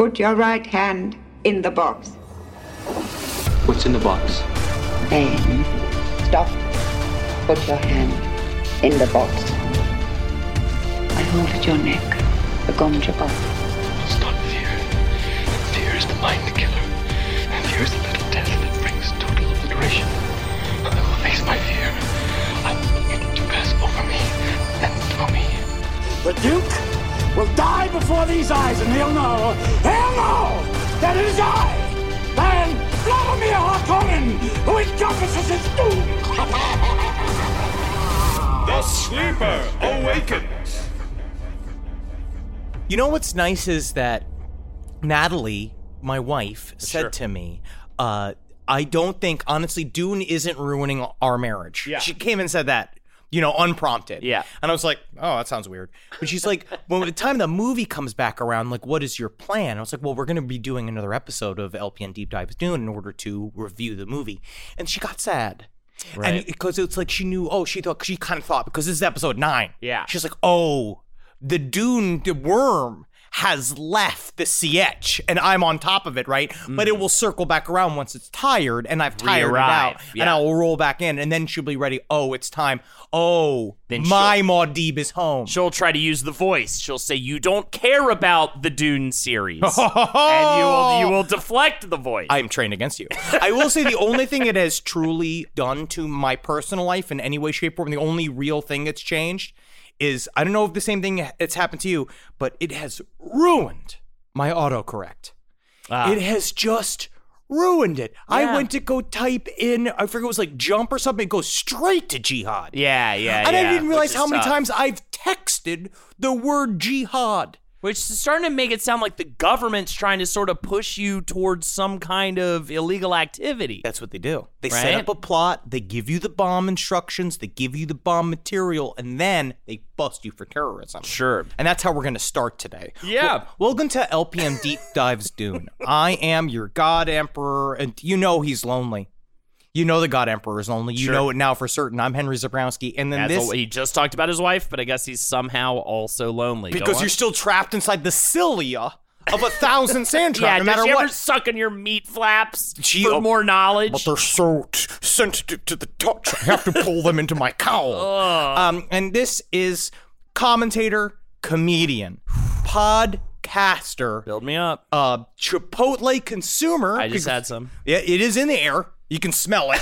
Put your right hand in the box. What's in the box? Then stop. Put your hand in the box. I hold at your neck, the gom jabbar. It's not fear. Fear is the mind killer. And fear is the little death that brings total obliteration. I will face my fear. I will get it to pass over me and through me. The Duke will die before these eyes, and he'll know, he'll know that it is I, Baron Vladimir Harkonnen, who encompasses his doom. The sleeper awakens. You know what's nice is that Natalie, my wife, said Sure. to me, uh, I don't think, honestly, Dune isn't ruining our marriage. Yeah. She came and said that, you know, unprompted. Yeah. And I was like, oh, that sounds weird. But she's like, when the time the movie comes back around, like, what is your plan? I was like, well, we're going to be doing another episode of LPN Deep Dive Dune in order to review the movie. And she got sad. Right. And because it's like she knew, oh, she thought, she kind of thought, because this is episode nine. Yeah. She's like, oh, the Dune, the worm has left the Sietch and I'm on top of it, right? But it mm. will circle back around once it's tired and I've tired it Re-arrive, out. yeah. And I will roll back in and then she'll be ready. Oh, it's time. Oh, Then my Muad'Dib is home. She'll try to use the voice. She'll say, "You don't care about the Dune series," and you will you will deflect the voice. I am trained against you. I will say the only thing it has truly done to my personal life in any way, shape, or form, the only real thing that's changed is I don't know if the same thing it's happened to you, but it has ruined my autocorrect. Ah. It has just ruined it. I went to go type in, I forget it was like jump or something, it goes straight to jihad. yeah, yeah, and yeah, I didn't realize how many tough. times I've texted the word jihad. Which is starting to make it sound like the government's trying to sort of push you towards some kind of illegal activity. That's what they do. They Right? set up a plot, they give you the bomb instructions, they give you the bomb material, and then they bust you for terrorism. Sure. And that's how we're going to start today. Yeah. Wel- welcome to LPN Deep Dives Dune. I am your God Emperor, and you know he's lonely. You know the God Emperor is lonely. You Sure. know it now for certain. I'm Henry Zebrowski. And then this. what- he just talked about his wife, but I guess he's somehow also lonely. Because you're still trapped inside the cilia of a thousand sand yeah. no matter she what. ever suck on your meat flaps She- for oh, more knowledge? But they're so t- sensitive to the touch. I have to pull them into my cowl. Um, and this is commentator, comedian, podcaster, Build me up. uh, Chipotle consumer. I just had some. Yeah, it is in the air. You can smell it.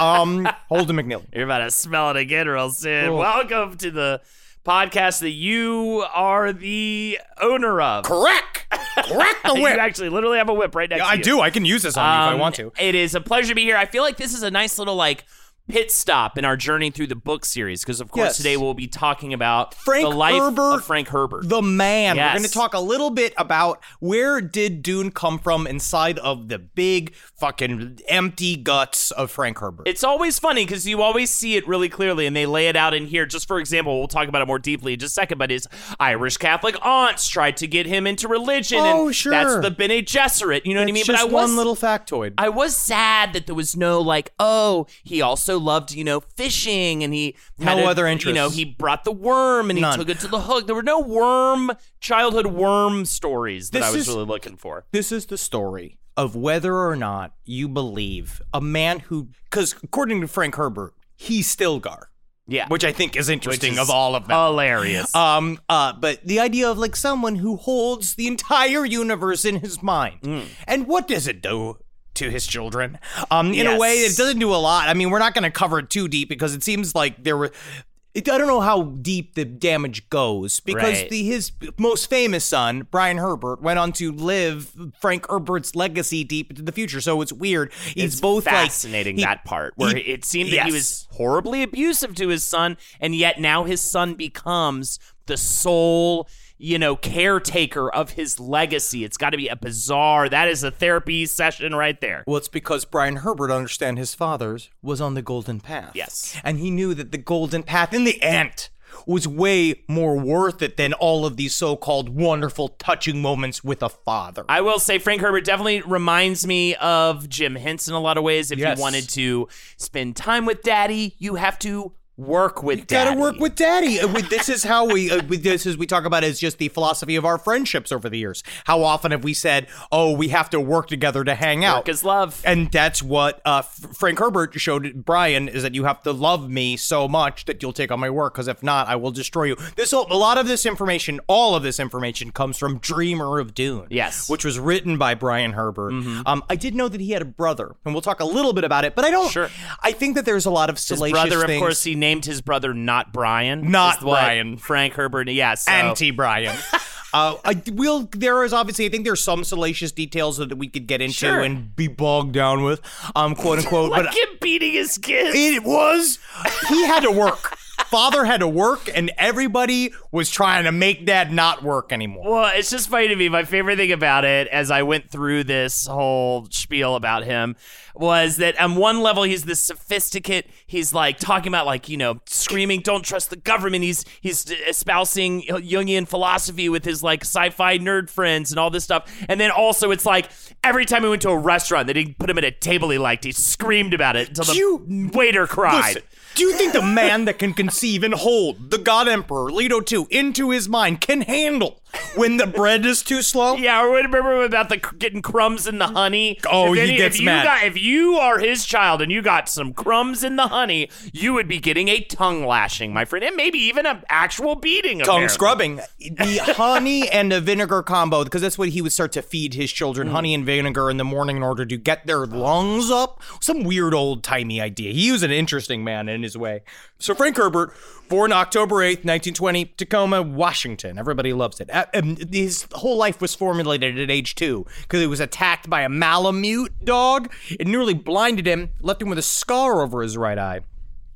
um, Holden McNeely. You're about to smell it again real soon. Oh. Welcome to the podcast that you are the owner of. Correct. Correct the whip. You actually literally have a whip right next Yeah, to I do. I can use this on you if I Um, want to. It is a pleasure to be here. I feel like this is a nice little like pit stop in our journey through the book series because of course Yes. today we'll be talking about Frank the life Herbert, of Frank Herbert. The man. We're going to talk a little bit about where did Dune come from inside of the big fucking empty guts of Frank Herbert. It's always funny because you always see it really clearly, and they lay it out in here. Just for example, we'll talk about it more deeply in just a second. But his Irish Catholic aunts tried to get him into religion, Oh, and sure. that's the Bene Gesserit. You know what I mean? But I just was one little factoid. I was sad that there was no like, oh, he also loved, you know, fishing and he had No a- other You know, he brought the worm and he None. took it to the hook. There were no worm childhood worm stories that This I was is- really looking for. This is the story of whether or not you believe a man who, because according to Frank Herbert, he's Stilgar. Yeah. which I think is interesting is of all of them. Hilarious. Um, uh, but the idea of like someone who holds the entire universe in his mind, Mm. and what does it do? To his children, um, in a way, it doesn't do a lot. I mean, we're not going to cover it too deep because it seems like there were. It, I don't know how deep the damage goes because Right. the his most famous son, Brian Herbert, went on to live Frank Herbert's legacy deep into the future. So it's weird. He's it's both like- fascinating he- that part where he- it seemed that he was horribly abusive to his son, and yet now his son becomes the sole, you know, caretaker of his legacy. It's got to be a bizarre. That is a therapy session right there. Well, it's because Brian Herbert understand his father's was on the golden path. Yes. And he knew that the golden path in the end was way more worth it than all of these so-called wonderful touching moments with a father. I will say Frank Herbert definitely reminds me of Jim Henson in a lot of ways. If Yes. you wanted to spend time with daddy, you have to work with daddy. You gotta work with daddy. Uh, This is how we. Uh, this is we talk about is just the philosophy of our friendships over the years. How often have we said, "Oh, we have to work together to hang out"? Work is love. And that's what uh, Frank Herbert showed Brian is that you have to love me so much that you'll take on my work because if not, I will destroy you. This whole- a lot of this information, all of this information, comes from Dreamer of Dune. Yes. Mm-hmm. which was written by Brian Herbert. Um, I did know that he had a brother, and we'll talk a little bit about it. But I don't. Sure. I think that there's a lot of His salacious brother, of things. course, he named his brother not Brian. Not Brian. Frank Herbert. Yes. so- anti Brian. uh, I will. There is obviously. I think there's some salacious details that we could get into Sure. and be bogged down with, um, quote unquote. like but him beating his kids. it was he had to work. Father had to work, and everybody was trying to make dad not work anymore. Well, it's just funny to me. My favorite thing about it, as I went through this whole spiel about him, was that on one level he's this sophisticate. He's like talking about like you know screaming, "Don't trust the government." He's he's espousing Jungian philosophy with his like sci-fi nerd friends and all this stuff. And then also it's like every time he went to a restaurant, they didn't put him at a table he liked. He screamed about it until the You- waiter cried. Listen, do you think the man that can conceive and hold the God Emperor Leto II into his mind can handle when the bread is too slow? Yeah, or remember about the getting crumbs in the honey. Oh, if he gets if you mad. Got, if you are his child and you got some crumbs in the honey, you would be getting a tongue lashing, my friend, and maybe even an actual beating. tongue apparently. scrubbing. The honey and the vinegar combo, because that's what he would start to feed his children honey and vinegar in the morning in order to get their lungs up. Some weird old timey idea. He was an interesting man in his way. So, Frank Herbert, born October 8th, 1920, Tacoma, Washington. Everybody loves it. Uh, um, His whole life was formulated at age two because he was attacked by a Malamute dog. It nearly blinded him, left him with a scar over his right eye.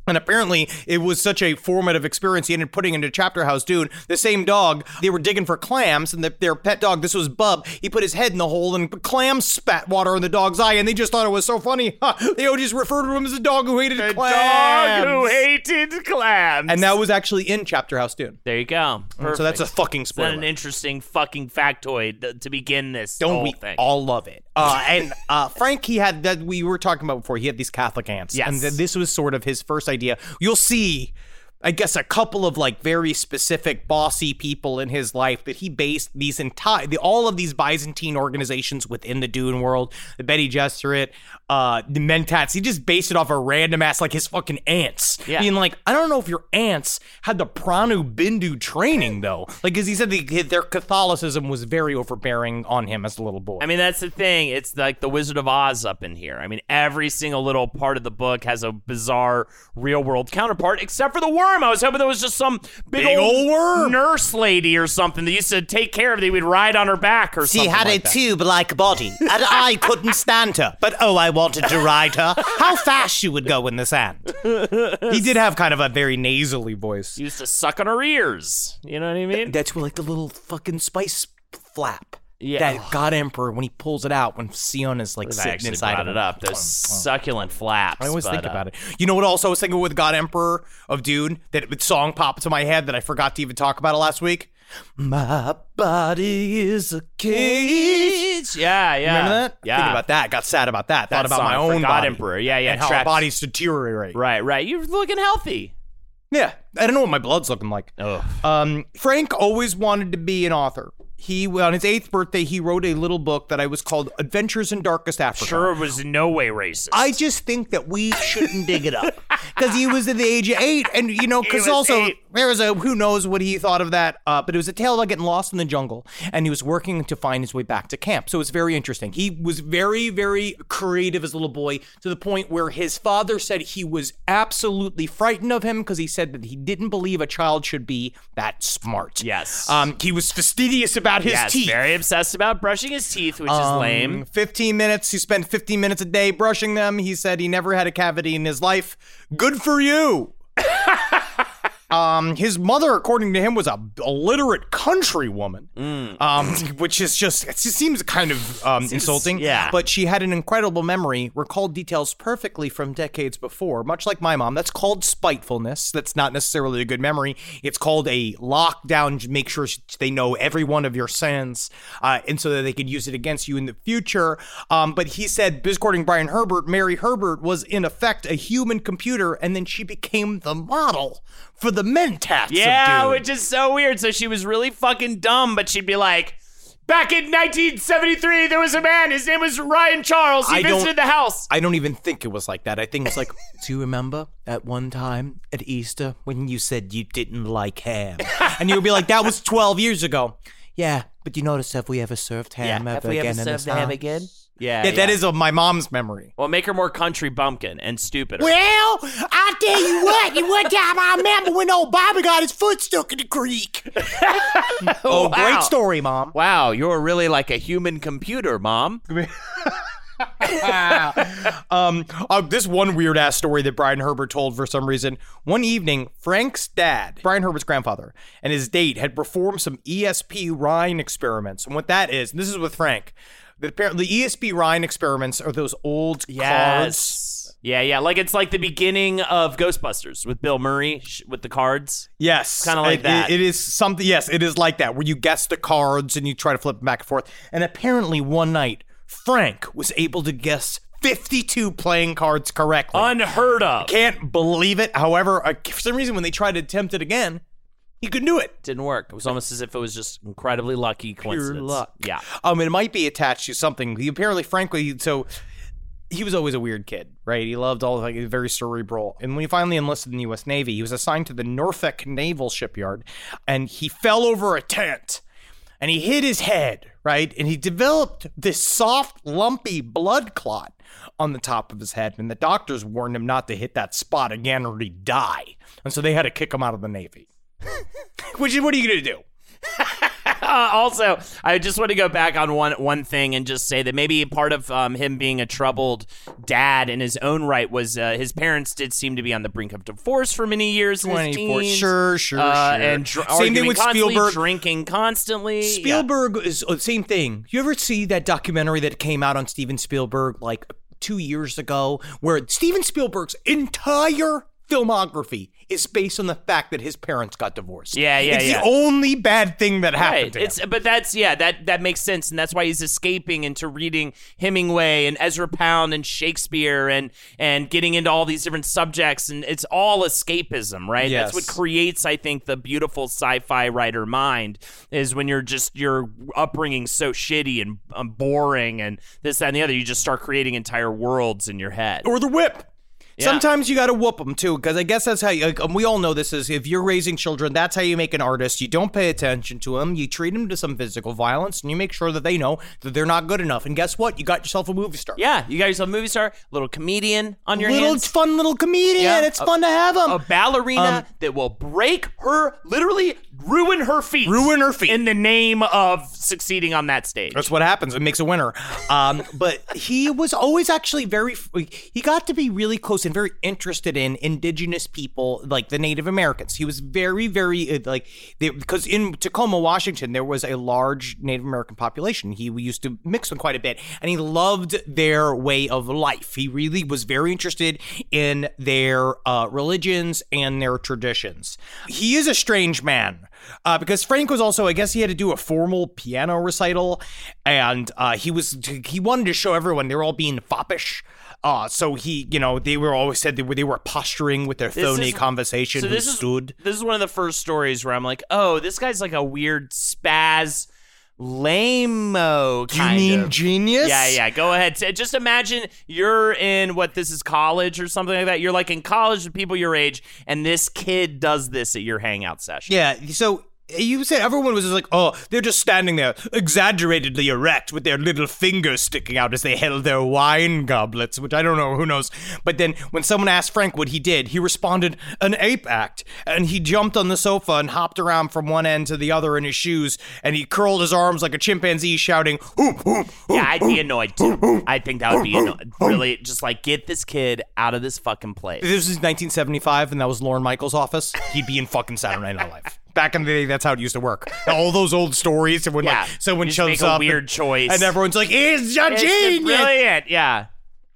And apparently, it was such a formative experience. He ended up putting into Chapter House Dune. The same dog, they were digging for clams, and the, their pet dog, this was Bub, he put his head in the hole, and clams spat water in the dog's eye, and they just thought it was so funny. Ha, they just referred to him as a dog who hated The clams. dog who hated clams. and that was actually in Chapter House Dune. there you go. So that's a fucking spoiler. that an interesting fucking factoid to, begin this Don't whole we thing? all love it? Uh, and uh, Frank, he had that we were talking about before. He had these Catholic aunts, Yes. and th- this was sort of his first idea. You'll see, I guess, a couple of like very specific bossy people in his life that he based these entire, the, all of these Byzantine organizations within the Dune world, the Bene Gesserit, uh, the Mentats. He just based it off a random ass like his fucking ants. Yeah. Being like, I don't know if your ants had the Prana Bindu training though, like because he said the, their Catholicism was very overbearing on him as a little boy. I mean, that's the thing. It's like the Wizard of Oz up in here. I mean, every single little part of the book has a bizarre real world counterpart, except for the worm. I was hoping there was just some big, Big old worm. nurse lady or something that used to take care of. They would ride on her back or She something. had like a that. tube-like body, and I couldn't stand her. But oh, I wanted to ride her. How fast she would go in the sand. He did have kind of a very nasally voice. Used to suck on her ears. You know what I mean? That's like the little fucking spice flap. Yeah. That God Emperor when he pulls it out when Sion is like I sitting actually inside brought of it up. Those succulent flaps. I always but, think uh, about it. You know what? Also, I was thinking with God Emperor of Dune that song popped into my head that I forgot to even talk about it last week. My body is a cage. Yeah, yeah. Remember that? Yeah. Thinking about that. Got sad about that. Thought That about my own God body. Emperor. Yeah, yeah. And how our bodies deteriorate. Right, right. You're looking healthy. Yeah. I don't know what my blood's looking like. Um, Frank always wanted to be an author. he on his eighth birthday he wrote a little book that I was called Adventures in Darkest Africa. Sure, it was in no way racist. I just think that we shouldn't dig it up because he was at the age of eight, and you know, because was also eight. there was a who knows what he thought of that, uh, but it was a tale about getting lost in the jungle, and he was working to find his way back to camp. So it's very interesting. He was very, very creative as a little boy to the point where his father said he was absolutely frightened of him because he said that he didn't believe a child should be that smart. Yes. Um, he was fastidious about his teeth. yes, teeth. very obsessed about brushing his teeth, which is Um, lame. 15 minutes. He spent 15 minutes a day brushing them. He said he never had a cavity in his life. Good for you. um, his mother, according to him, was a illiterate country woman. Mm. Um, which is just it just seems kind of um, insulting. yeah. But she had an incredible memory, recalled details perfectly from decades before. Much like my mom, that's called spitefulness. That's not necessarily a good memory. It's called a lockdown. Make sure they know every one of your sins, uh, and so that they could use it against you in the future. Um, but he said, according to Brian Herbert, Mary Herbert was in effect a human computer, and then she became the model for the Mentats. Yeah, of dude. which is so weird. So she was really fucking dumb, but she'd be like, Back in 1973, there was a man. His name was Ryan Charles. He I visited the house. I don't even think it was like that. I think it's like, do you remember at one time at Easter when you said you didn't like ham? And you would be like, that was 12 years ago. Yeah, but you notice have we ever served ham Yeah, ever have we ever again in served this ham again? Yeah, Yeah, that yeah. is of my mom's memory. Well, make her more country bumpkin and stupider. Well, I tell you what, you one time I remember when old Bobby got his foot stuck in the creek. Oh, wow. great story, mom. Wow, you're really like a human computer, mom. um, uh, this one weird ass story that Brian Herbert told for some reason. One evening, Frank's dad, Brian Herbert's grandfather, and his date had performed some ESP Rhine experiments. And what that is, and this is with Frank, that apparently ESP Rhine experiments are those old cards. Yes. Yeah, yeah. Like it's like the beginning of Ghostbusters with Bill Murray sh- with the cards. Yes, Kinda like It- that. it- it is something. Yes, it is like that, where you guess the cards and you try to flip them back and forth. And apparently, one night, Frank was able to guess fifty-two playing cards correctly. Unheard of. Can't believe it. However, uh, for some reason, when they tried to attempt it again, he couldn't do it. Didn't work. It was almost as if it was just incredibly lucky coincidence. luck. Yeah. Um, it might be attached to something. He apparently, frankly, so he was always a weird kid, right? He loved all like very cerebral. And when he finally enlisted in the U.S. Navy, he was assigned to the Norfolk Naval Shipyard, and he fell over a tent, and he hit his head, right? And he developed this soft, lumpy blood clot on the top of his head, and the doctors warned him not to hit that spot again or he'd die. And so they had to kick him out of the Navy. Which is what are you gonna do? Uh, also, I just want to go back on one one thing and just say that maybe part of um, him being a troubled dad in his own right was uh, his parents did seem to be on the brink of divorce for many years. 24 teens. sure, sure, Uh, sure. And dr- Same thing with Spielberg. drinking constantly. Yeah. Spielberg is the same thing. You ever see that documentary that came out on Steven Spielberg like two years ago, where Steven Spielberg's entire filmography is based on the fact that his parents got divorced. Yeah, yeah, yeah. It's yeah. the only bad thing that happened Right. to him. It's but that's yeah, that that makes sense, and that's why he's escaping into reading Hemingway and Ezra Pound and Shakespeare and and getting into all these different subjects, and it's all escapism, right? Yes. That's what creates, I think, the beautiful sci-fi writer mind is when you're just your upbringing so shitty and um, boring and this that and the other, you just start creating entire worlds in your head. or the whip. Yeah. Sometimes you got to whoop them too, because I guess that's how you. Like, um, we all know this is if you're raising children, that's how you make an artist. You don't pay attention to them. You treat them to some physical violence, and you make sure that they know that they're not good enough. And guess what? You got yourself a movie star. Yeah, you got yourself a movie star, little comedian on your little hands. fun little comedian. Yeah. It's A- fun to have them. a ballerina Um, that will break her, literally ruin her feet, Ruin her feet. in the name of succeeding on that stage. That's what happens. It makes a winner. Um, but he was always actually very. He got to be really close and very interested in indigenous people, like the Native Americans. He was very, very uh, like because in Tacoma, Washington, there was a large Native American population. He used to mix them quite a bit, and he loved their way of life. He really was very interested in their uh, religions and their traditions. He is a strange man uh, because Frank was also, I guess, he had to do a formal piano recital, and uh, he was he wanted to show everyone they were all being foppish. Uh, so he, you know, they were always said they were, they were posturing with their phony is- conversation. so this is stood. this is one of the first stories where I'm like, oh, this guy's like a weird spaz lame-o you mean of. genius? Yeah, yeah. Go ahead. Just imagine you're in what this is college or something like that. You're like in college with people your age, and this kid does this at your hangout session. Yeah. So you said everyone was just like, oh, they're just standing there, exaggeratedly erect, with their little fingers sticking out as they held their wine goblets, which I don't know, who knows. But then when someone asked Frank what he did, he responded, an ape act. And he jumped on the sofa and hopped around from one end to the other in his shoes, and he curled his arms like a chimpanzee, shouting, "Oop, oop, Yeah, I'd be annoyed too. I think that would be anno- really just like get this kid out of this fucking place. This was 1975, and that was Lorne Michaels' office. He'd be in fucking Saturday Night Live. Back in the day, that's how it used to work. All those old stories, and when Yeah, like someone you shows make a up, weird and, choice. and everyone's like, "He's a It's genius!" brilliant. Yeah.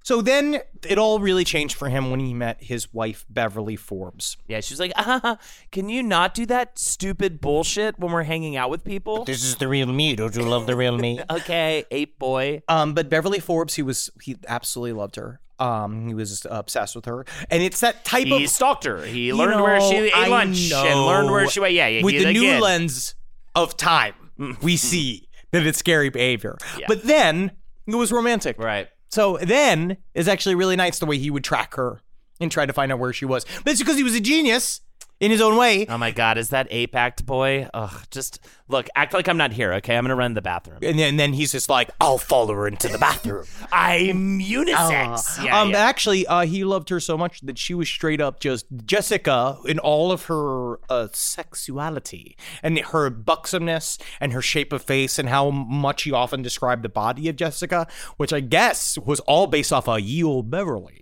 So then it all really changed for him when he met his wife Beverly Forbes. Yeah, she was like, uh, "Can you not do that stupid bullshit when we're hanging out with people?" This is the real me. Don't you love the real me? okay, ape boy. Um, but Beverly Forbes, he was he absolutely loved her. Um, he was obsessed with her, and it's that type He of stalked her. He learned where she ate I lunch and learned where she went. Yeah, yeah. With he- the new again. lens of time, we see that it's scary behavior. Yeah. But then it was romantic. Right. So then is actually really nice the way he would track her and try to find out where she was. But it's because he was a genius in his own way. Oh my god, is that ape act boy? Ugh, just look, act like I'm not here, okay? I'm gonna run to the bathroom. And then, and then he's just like, I'll follow her into the bathroom. I'm unisex. yeah, um, yeah. actually, uh, he loved her so much that she was straight up just Jessica in all of her uh, sexuality and her buxomness and her shape of face and how much he often described the body of Jessica, which I guess was all based off of Old Beverly.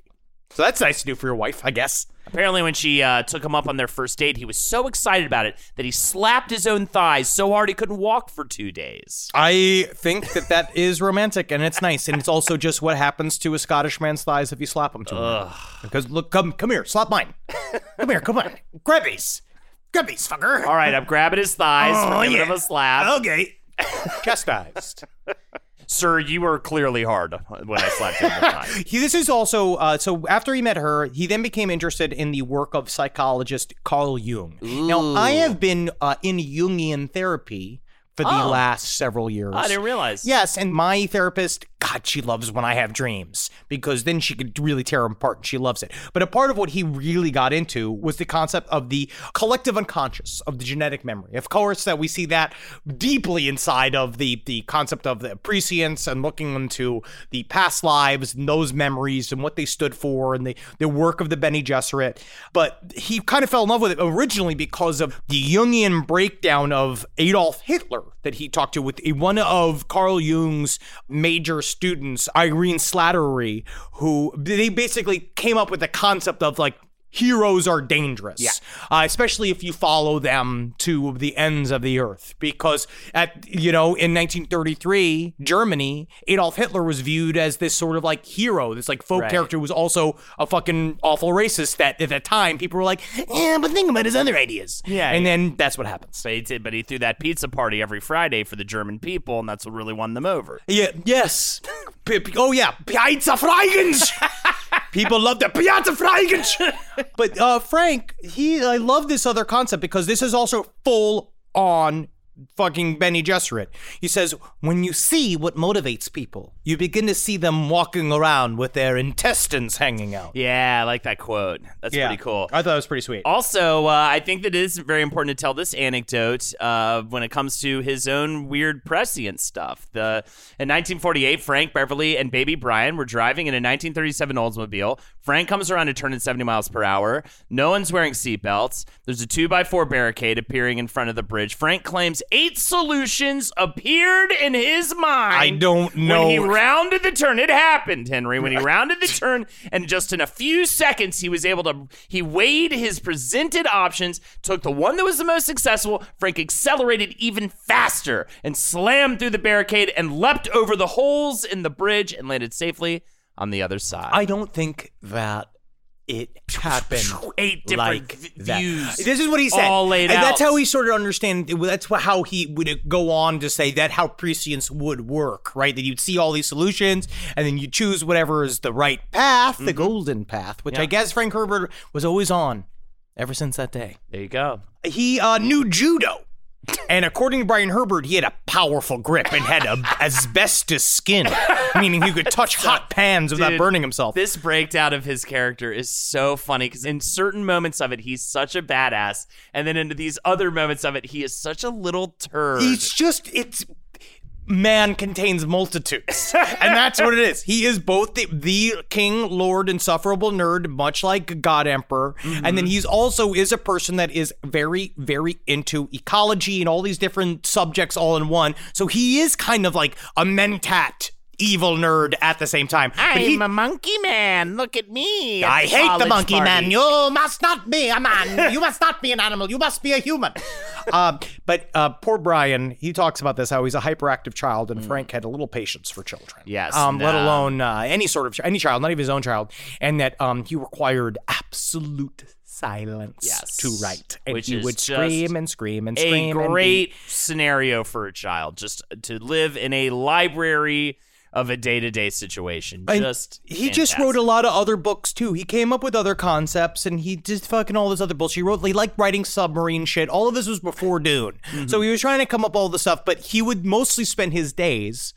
So that's nice to do for your wife, I guess. Apparently, when she uh, took him up on their first date, he was so excited about it that he slapped his own thighs so hard he couldn't walk for two days. I think that that is romantic and it's nice, and it's also just what happens to a Scottish man's thighs if you slap him too hard. Because look, come, come here, slap mine. Come here, come on, grab these, grab these, fucker. All right, I'm grabbing his thighs, Oh, we're giving yeah. him a slap. Okay, chastised. Sir, you were clearly hard when I slapped you in the. He, this is also uh, so. After he met her, he then became interested in the work of psychologist Carl Jung. Now, I have been uh, in Jungian therapy for the Oh. last several years. Oh, I didn't realize. Yes, and my therapist, God, she loves when I have dreams because then she could really tear them apart and she loves it. But a part of what he really got into was the concept of the collective unconscious, of the genetic memory. Of course, that we see that deeply inside of the, the concept of the prescience and looking into the past lives and those memories and what they stood for and the, the work of the Bene Gesserit. But he kind of fell in love with it originally because of the Jungian breakdown of Adolf Hitler that he talked to with one of Carl Jung's major students, Irene Slattery, who they basically came up with the concept of like heroes are dangerous. Yeah. Uh, especially if you follow them to the ends of the earth. Because at you know, in 1933, Germany, Adolf Hitler was viewed as this sort of like hero, this like folk Right. character who was also a fucking awful racist that at that time people were like, yeah, but think about his other ideas. Yeah, And yeah. then that's what happens. But he, did, but he threw that pizza party every Friday for the German people, and that's what really won them over. Yeah, yes. Oh yeah, pizza Freigens. People love the Piazza Freigens. but uh, Frank, he, I love this other concept because this is also full on fucking Bene Gesserit. He says, when you see what motivates people, you begin to see them walking around with their intestines hanging out. Yeah, I like that quote. That's pretty cool. I thought it was pretty sweet. Also, uh, I think that it is very important to tell this anecdote uh, when it comes to his own weird prescient stuff. The in 1948, Frank Beverly and baby Brian were driving in a 1937 Oldsmobile. Frank comes around a turn at 70 miles per hour. No one's wearing seatbelts. There's a two by four barricade appearing in front of the bridge. Frank claims eight solutions appeared in his mind. I don't know. When he rounded the turn, it happened, Henry. When he rounded the turn, and just in a few seconds, he was able to. He weighed his presented options, took the one that was the most successful. Frank accelerated even faster and slammed through the barricade and leapt over the holes in the bridge and landed safely on the other side. I don't think that it happened Eight different like v- that. views This is what he said. all laid and out. That's how he sort of understand. That's how he would go on to say that how prescience would work, right? That you'd see all these solutions, and then you choose whatever is the right path, the golden path, which I Mm-hmm. Guess Frank Herbert was always on ever since that day. There you go. He uh, knew judo. And according to Brian Herbert, he had a powerful grip and had a asbestos skin, meaning he could touch hot pans without Dude, burning himself. This breakdown of his character is so funny because in certain moments of it, he's such a badass, and then into these other moments of it, he is such a little turd. He's just it's man contains multitudes. And that's what it is. He is both the, the king lord insufferable nerd much like god emperor. And then mm-hmm. he's also is a person that is very very into ecology and all these different subjects all in one. So he is kind of like a mentat evil nerd at the same time But he- a monkey man. Look at me. I hate the monkey man. You must not be a man. You must not be an animal. You must be a human. um, but uh, poor Brian, he talks about this how he's a hyperactive child, and Frank had a little patience for children. Yes, Um, let alone uh, any sort of any child, not even his own child, and that um, he required absolute silence Yes. to write, and Which he would scream and scream and a scream. be- great scenario for a child just to live in a library of a day-to-day situation. And Just he just wrote a lot of other books too. He came up with other concepts and he just fucking all this other bullshit. He wrote he liked writing submarine shit. All of this was before Dune. Mm-hmm. So he was trying to come up all the stuff, but he would mostly spend his days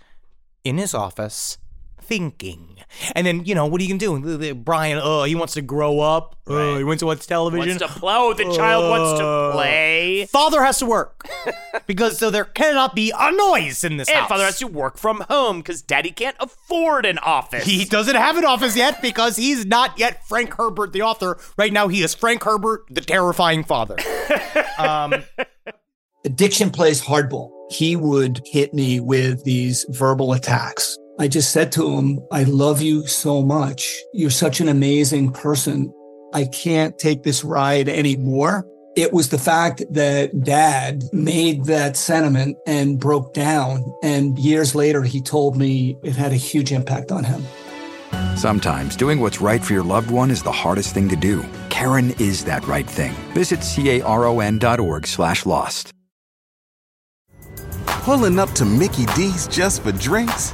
in his office thinking. And then, you know, what are you gonna do? The- the- Brian, oh, he wants to grow up. Oh, he wants to watch television. wants to play. Oh, the child wants to Uh, play. Father has to work. because so there cannot be a noise in this And house. father has to work from home because daddy can't afford an office. He doesn't have an office yet because he's not yet Frank Herbert, the author. Right now, he is Frank Herbert, the terrifying father. um, Addiction plays hardball. He would hit me with these verbal attacks. I just said to him, I love you so much. You're such an amazing person. I can't take this ride anymore. It was the fact that dad made that sentiment and broke down. And years later, he told me it had a huge impact on him. Sometimes doing what's right for your loved one is the hardest thing to do. Caron is that right thing. Visit caron.org slash lost. Pulling up to Mickey D's just for drinks?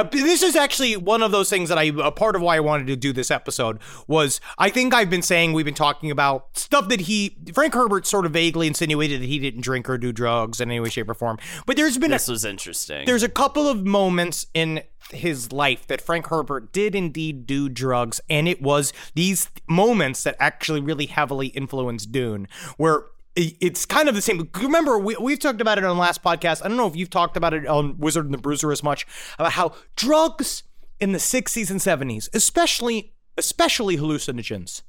Uh, this is actually one of those things that I a part of why I wanted to do this episode was I think I've been saying we've been talking about stuff that he Frank Herbert sort of vaguely insinuated that he didn't drink or do drugs in any way, shape, or form. But there's been this a, was interesting. there's a couple of moments in his life that Frank Herbert did indeed do drugs, and it was these moments that actually really heavily influenced Dune, where it's kind of the same. Remember, we, we've talked about it on the last podcast. I don't know if you've talked about it on Wizard and the Bruiser as much about how drugs in the 60s and 70s, especially especially hallucinogens,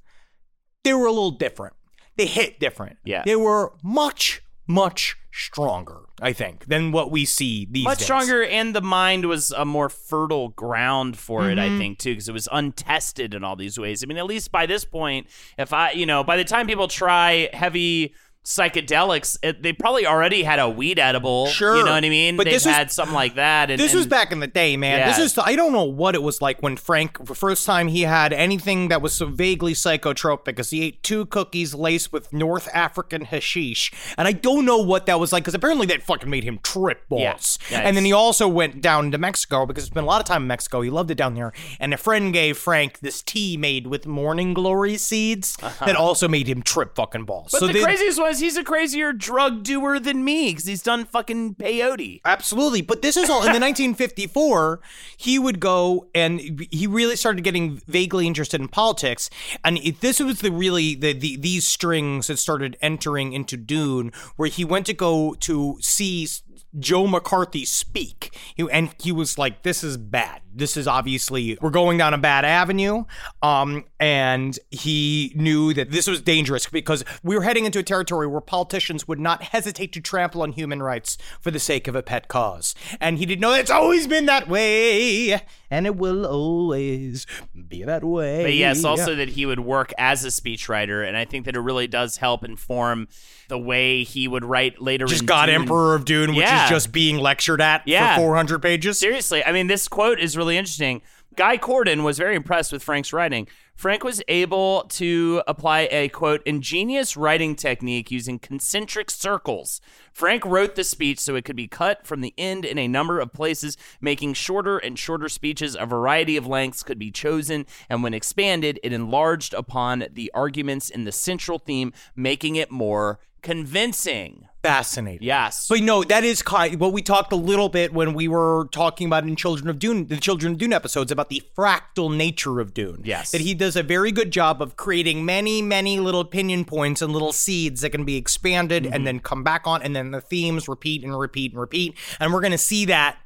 they were a little different. They hit different. Yeah. They were much, much stronger, I think, than what we see these much days. stronger and the mind was a more fertile ground for it i Mhm. think too because it was untested in all these ways i mean at least by this point if i you know by the time people try heavy psychedelics it, they probably already had a weed edible Sure. you know what i mean But they've this was- had something like that and, this was back in the day, man. This is I don't know what it was like when Frank the first time he had anything that was so vaguely psychotropic because he ate two cookies laced with North African hashish. And I don't know what that was like because apparently that fucking made him trip balls. Yeah. Yeah, and then he also went down to Mexico because he spent a lot of time in Mexico. He loved it down there. And a friend gave Frank this tea made with morning glory seeds that also made him trip fucking balls. Uh-huh. but so the they- craziest one is he's a crazier drug doer than me because he's done fucking peyote Absolutely. But this is all in the 1954, he would go and he really started getting vaguely interested in politics. And it, this was the really, the, the these strings that started entering into Dune, where he went to go to see Joe McCarthy speak. He, and he was like, this is bad. This is obviously we're going down a bad avenue. Um, and he knew that this was dangerous because we were heading into a territory where politicians would not hesitate to trample on human rights for the sake of a pet cause. And he didn't know it's always been that way, and it will always be that way. But yes, also that he would work as a speechwriter, and I think that it really does help inform the way he would write later. just in God Dune. Emperor of Dune, which Yeah. is just being lectured at Yeah. for 400 pages. Seriously, I mean, this quote is really interesting. Guy Cordon was very impressed with Frank's writing. Frank was able to apply a quote ingenious writing technique using concentric circles. Frank wrote the speech so it could be cut from the end in a number of places, making shorter and shorter speeches. A variety of lengths could be chosen, and when expanded, it enlarged upon the arguments in the central theme, making it more convincing. Fascinating. Yes. But no, that is kind. Well, we talked a little bit when we were talking about in Children of Dune, the Children of Dune episodes about the fractal nature of Dune. Yes. that he does a very good job of creating many, many little opinion points and little seeds that can be expanded Mm-hmm. and then come back on, and then the themes repeat and repeat and repeat, and we're going to see that.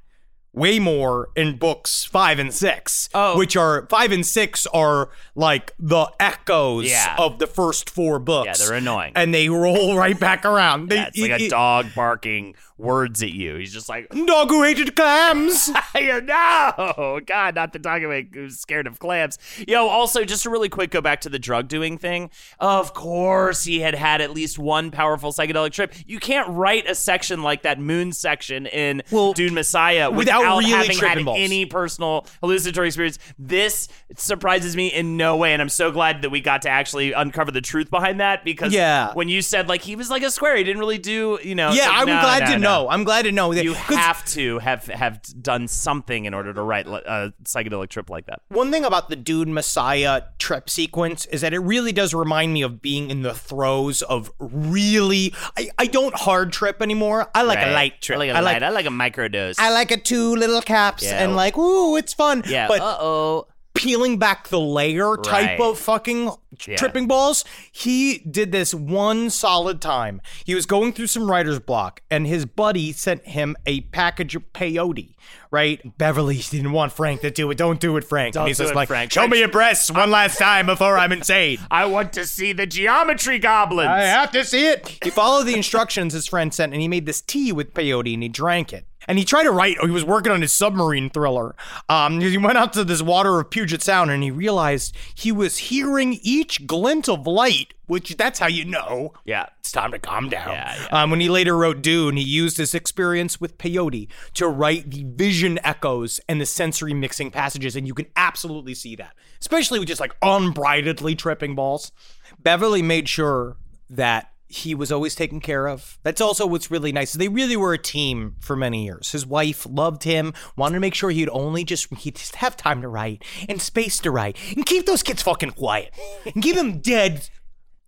Way more in books five and six, Oh. which are five and six are like the echoes Yeah. of the first four books. Yeah, they're annoying. and they roll right back around. They- Yeah, it's like a it- dog barking words at you. He's just like, Dog who hated clams. no, God, not the dog who's scared of clams. Yo, also, just to really quick go back to the drug doing thing. Of course, he had had at least one powerful psychedelic trip. You can't write a section like that moon section in Well, Dune Messiah without without, really having had balls. any personal hallucinatory experience. This surprises me in no way, and I'm so glad that we got to actually uncover the truth behind that because Yeah. when you said like he was like a square, he didn't really do, you know. yeah, like, I'm no, glad no, to no. Know. I'm glad to know that you have to have have done something in order to write a psychedelic trip like that. One thing about the Dune Messiah trip sequence is that it really does remind me of being in the throes of really. I, I don't hard trip anymore. I like a light trip. I like a I like light. I like a microdose. I like a two little caps Yeah. and like ooh, it's fun. yeah. but uh oh. Peeling back the layer type Right. of fucking Yeah. tripping balls. He did this one solid time. He was going through some writer's block, and his buddy sent him a package of peyote. Right? Beverly didn't want Frank to do it. Don't do it, Frank. Don't and he's do just it, like, Frank. show me your breasts one last time before I'm insane. I want to see the geometry goblins. I have to see it. He followed the instructions his friend sent, and he made this tea with peyote, and he drank it. And he tried to write. He was working on his submarine thriller. Um, he went out to this water of Puget Sound, and he realized he was hearing each glint of light. Which that's how you know yeah. it's time to calm down. Yeah, Um, when he later wrote Dune, he used his experience with peyote to write the vision echoes and the sensory mixing passages, and you can absolutely see that, especially with just like unbridledly tripping balls. Beverly made sure that he was always taken care of. That's also what's really nice. They really were a team for many years. His wife loved him, wanted to make sure he'd only just he'd just have time to write and space to write, and keep those kids fucking quiet, and keep them dead,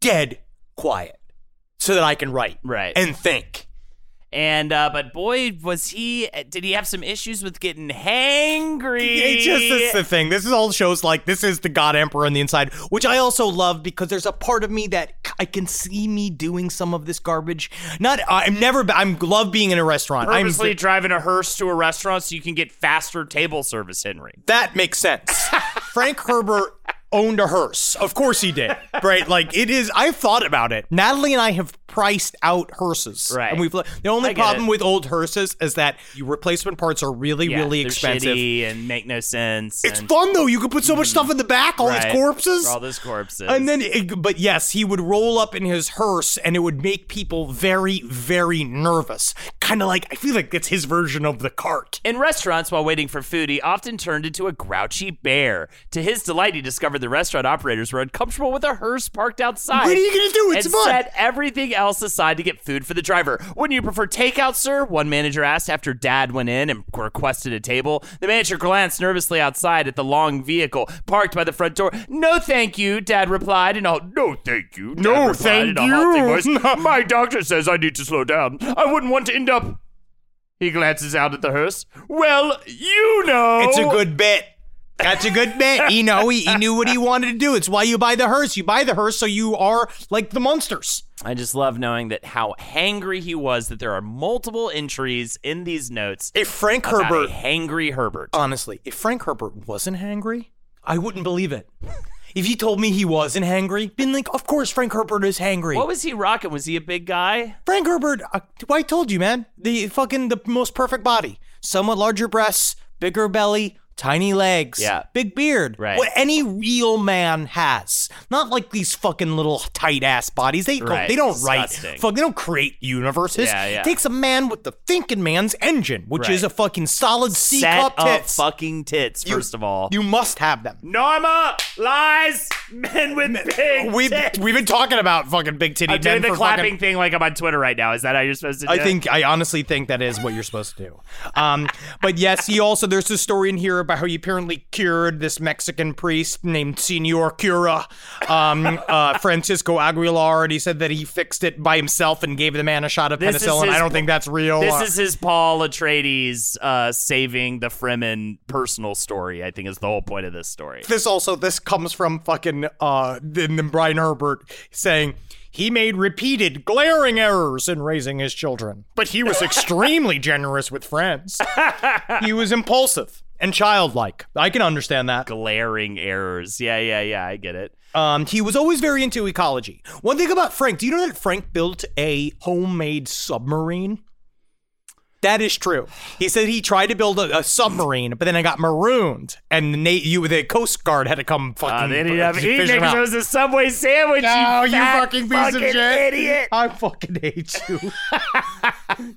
dead quiet, so that I can write Right. and think. And uh, but boy, was he? Did he have some issues with getting hangry? It's just it's the thing. This is all shows like this is the God Emperor on the inside, which I also love because there's a part of me that I can see me doing some of this garbage. Not I'm never I'm love being in a restaurant. I'm Purposely driving a hearse to a restaurant so you can get faster table service, Henry. that makes sense. Frank Herbert owned a hearse. Of course he did. Right? Like it is I've thought about it. Natalie and I have priced out hearses. Right. And we've the only problem it. with old hearses is that your replacement parts are really, Yeah, really expensive. and make no sense. It's and, fun though. You can put so much stuff in the back, all Right. these corpses. All those corpses. And then, it, but yes, he would roll up in his hearse and it would make people very, very nervous. Kind of like, I feel like it's his version of the cart. In restaurants, while waiting for food, he often turned into a grouchy bear. To his delight, he discovered the restaurant operators were uncomfortable with a hearse parked outside. What are you gonna do? It's and fun. set everything else aside to get food for the driver. Wouldn't you prefer takeout, sir? One manager asked after Dad went in and requested a table. The manager glanced nervously outside at the long vehicle parked by the front door. No, thank you, Dad replied. And all, no, thank you. Dad No, replied thank in a you. voice. My doctor says I need to slow down. I wouldn't want to end up. He glances out at the hearse. Well, you know. It's a good bit. That's a good bit. You know, he, he knew what he wanted to do. It's why you buy the hearse. You buy the hearse so you are like the monsters. I just love knowing that how hangry he was. That there are multiple entries in these notes. If Frank Herbert, hangry Herbert. honestly, if Frank Herbert wasn't hangry, I wouldn't believe it. If you told me he wasn't hangry, been like, of course Frank Herbert is hangry. What was he rocking? Was he a big guy? Frank Herbert, uh, I told you, man, the fucking the most perfect body, somewhat larger breasts, bigger belly, tiny legs, Yeah. big beard, Right. What any real man has, not like these fucking little tight ass bodies. They don't, Right. they don't write, fuck, they don't create universes. Yeah, yeah. Takes a man with the thinking man's engine, which Right. is a fucking solid C Set cup up tits. fucking tits. You- first of all, You must have them. Norma lies men with big We've tits. we've been talking about fucking big titty I'm doing the clapping fucking thing like I'm on Twitter right now. Is that how you're supposed to do I think I honestly think that is what you're supposed to do. Um, but yes, he also there's a story in here about how he apparently cured this Mexican priest named Senor Cura, um, uh, Francisco Aguilar, and he said that he fixed it by himself and gave the man a shot of This penicillin. I don't think that's real. This Uh, is his Paul Atreides uh, saving the Fremen personal story. I think is the whole point of this story. this also this comes from fucking uh then then Brian Herbert saying he made repeated glaring errors in raising his children, but he was extremely generous with friends. he was impulsive and childlike. I can understand that. Glaring errors. Yeah, yeah, yeah. I get it. Um, he was always very into ecology. One thing about Frank, do you know that Frank built a homemade submarine? That is true. He said he tried to build a, a submarine, but then it got marooned, and the, Na- you, the Coast Guard had to come fucking. Uh, they didn't have fish eating because it was a Subway sandwich. No, you, you fucking piece of shit. idiot. I fucking hate you.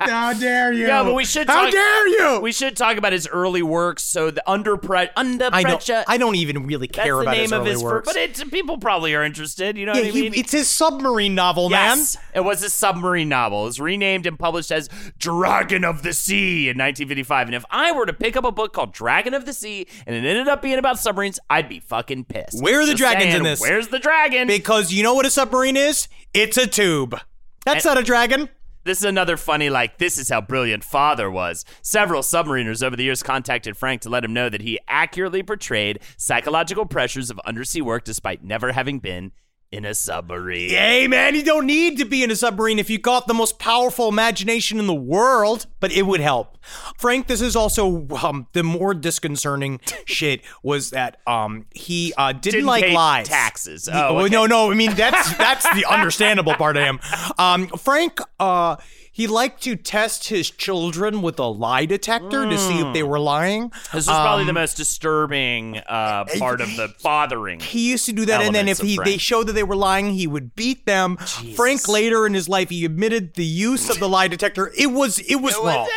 How dare you? Yeah, but we should. How talk, dare you? We should talk about his early works. So the under pre- under I pressure. I don't even really that's care the about name his of his. fir- works. but it's people probably are interested. You know yeah, what I he- mean? it's his submarine novel, Yes, it was a submarine novel. It was renamed and published as Dragon of the Sea in 1955. And if I were to pick up a book called Dragon of the Sea and it ended up being about submarines, I'd be fucking pissed. Where are the Just dragons in this? Where's the dragon? Because you know what a submarine is? It's a tube. That's not a dragon. This is another funny, like, this is how brilliant father was. Several submariners over the years contacted Frank to let him know that he accurately portrayed psychological pressures of undersea work despite never having been in a submarine. Hey, man, you don't need to be in a submarine if you got the most powerful imagination in the world, but it would help. Frank, this is also um, the more disconcerting shit was that um, he uh, didn't, Didn't like lies. taxes. Oh, well, okay. no, no. I mean, that's that's the understandable part of him. Um, Frank, uh, he liked to test his children with a lie detector to see if they were lying. This was probably the Um, most disturbing uh, part of the fathering. He used to do that, and then if he they showed that they were lying, he would beat them. Frank later in his life, he admitted the use of the lie detector. It was it was wrong.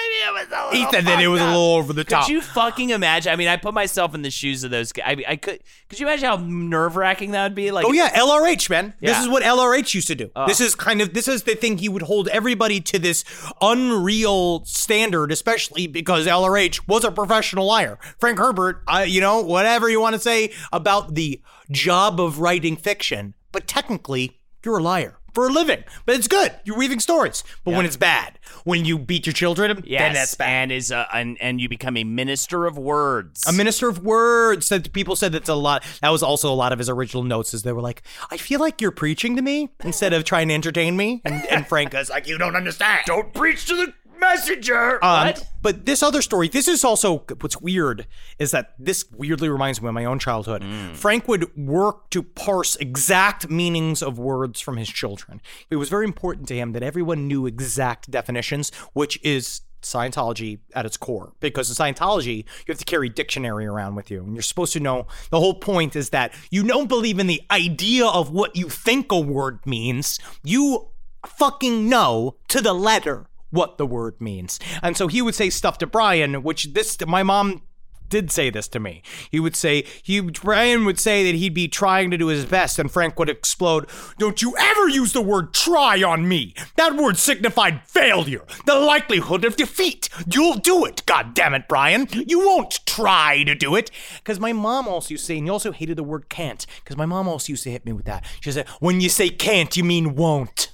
He said that it was a little over the top. Could you fucking imagine? I mean, I put myself in the shoes of those. I, mean, I could. Could you imagine how nerve wracking that would be? Like, Oh yeah, LRH man. This is what LRH used to do. This is kind of this is the thing he would hold everybody to this unreal standard, especially because LRH was a professional liar. Frank Herbert, I, you know, whatever you want to say about the job of writing fiction, but technically you're a liar for a living. But it's good. You're weaving stories. But when it's bad, when you beat your children, yes, then that's bad. and is uh, and and you become a minister of words. A minister of words. That people said that's a lot. That was also a lot of his original notes. Is they were like, "I feel like you're preaching to me instead of trying to entertain me." And, and Frank is like, "You don't understand. Don't preach to the messenger. Um, what? But this other story, this is also what's weird is that this weirdly reminds me of my own childhood. Mm. Frank would work to parse exact meanings of words from his children. It was very important to him that everyone knew exact definitions, which is Scientology at its core. Because in Scientology, you have to carry dictionary around with you, and you're supposed to know. The whole point is that you don't believe in the idea of what you think a word means. You fucking know to the letter what the word means. And so he would say stuff to Brian, which this my mom did say this to me. He would say he Brian would say that he'd be trying to do his best, and Frank would explode. Don't you ever use the word try on me. That word signified failure, the likelihood of defeat. You'll do it, God damn it, Brian. You won't try to do it. Because my mom also used to say, and you also hated the word can't, because my mom also used to hit me with that. She said, when you say can't, you mean won't.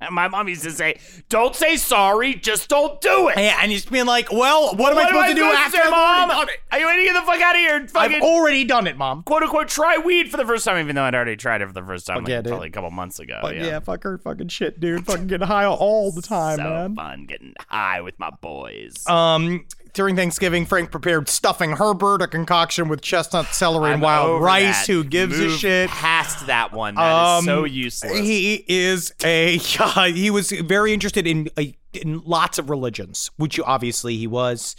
And my mom used to say, "Don't say sorry, just don't do it." Yeah, and he's being like, "Well, what am I supposed to do after say, mom? already done it?" Are you ready to get the fuck out of here? Fucking I've already done it, mom. quote unquote try weed for the first time, even though I'd already tried it for the first time, like, probably a couple months ago. But yeah. yeah. fuck her, fucking shit, dude. Fucking getting high all the time, so man. fun getting high with my boys. Um, during Thanksgiving, Frank prepared stuffing Herbert, a concoction with chestnut, celery, and I'm wild rice. that. Who gives a shit? Past that one, that is so Um, useless. He is a he was very interested in uh, in lots of religions, which obviously he was.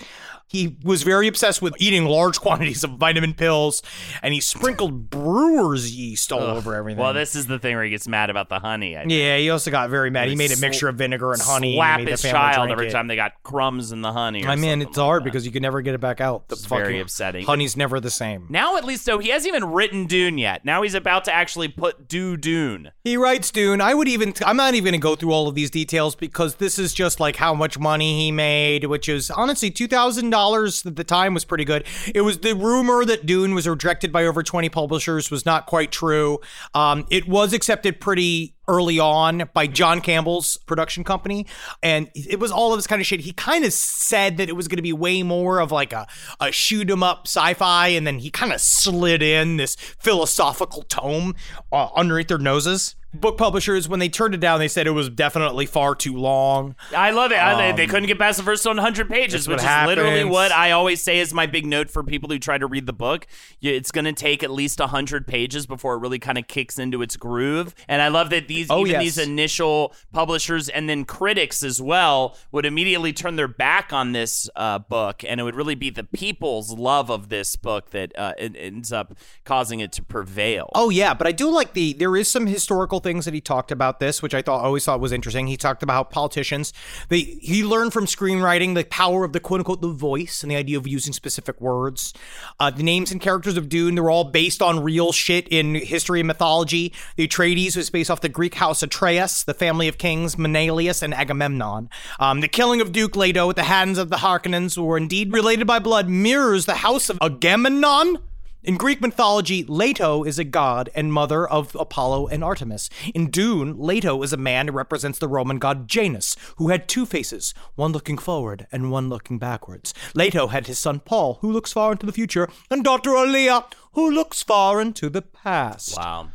He was very obsessed with eating large quantities of vitamin pills, and he sprinkled brewer's yeast all Ugh. over everything. Well, this is the thing where he gets mad about the honey. I yeah, he also got very mad. He He made a sl- mixture of vinegar and honey. slap the his child every it. time they got crumbs in the honey. Or I mean, it's like hard that. because you can never get it back out. The It's very upsetting. Honey's never the same. Now, at least, though, he hasn't even written Dune yet. Now he's about to actually put do Dune. He writes Dune. I would even. I'm not even going to go through all of these details because this is just like how much money he made, which is honestly two thousand dollars at the time was pretty good. It was the rumor that Dune was rejected by over twenty publishers was not quite true. Um, it was accepted pretty early on by John Campbell's production company, and it was all of this kind of shit. He kind of said that it was going to be way more of like a a shoot 'em up sci-fi, and then he kind of slid in this philosophical tome uh, underneath their noses. Book publishers, when they turned it down, they said it was definitely far too long. I love it. I- they- they Um, couldn't get past the first 100 pages, which is literally what I always say is my big note for people who try to read the book. It's going to take at least 100 pages before it really kind of kicks into its groove. And I love that these Oh, even yes. these initial publishers and then critics as well would immediately turn their back on this uh, book, and it would really be the people's love of this book that uh, it ends up causing it to prevail. Oh yeah, but I do like the there is some historical things that he talked about this, which I thought always thought was interesting. He talked about how politicians they he learned from screenwriting the power of the quote unquote the voice and the idea of using specific words. Uh, the names and characters of Dune they're all based on real shit in history and mythology. The Atreides was based off the Greek house Atreus, the family of kings Menelaus and Agamemnon. Um, the killing of Duke Leto at the hands of the Harkonnens, who were indeed related by blood, mirrors the house of Agamemnon. In Greek mythology, Leto is a god and mother of Apollo and Artemis. In Dune, Leto is a man who represents the Roman god Janus, who had two faces, one looking forward and one looking backwards. Leto had his son Paul, who looks far into the future, and daughter Alia, who looks far into the past. Wow.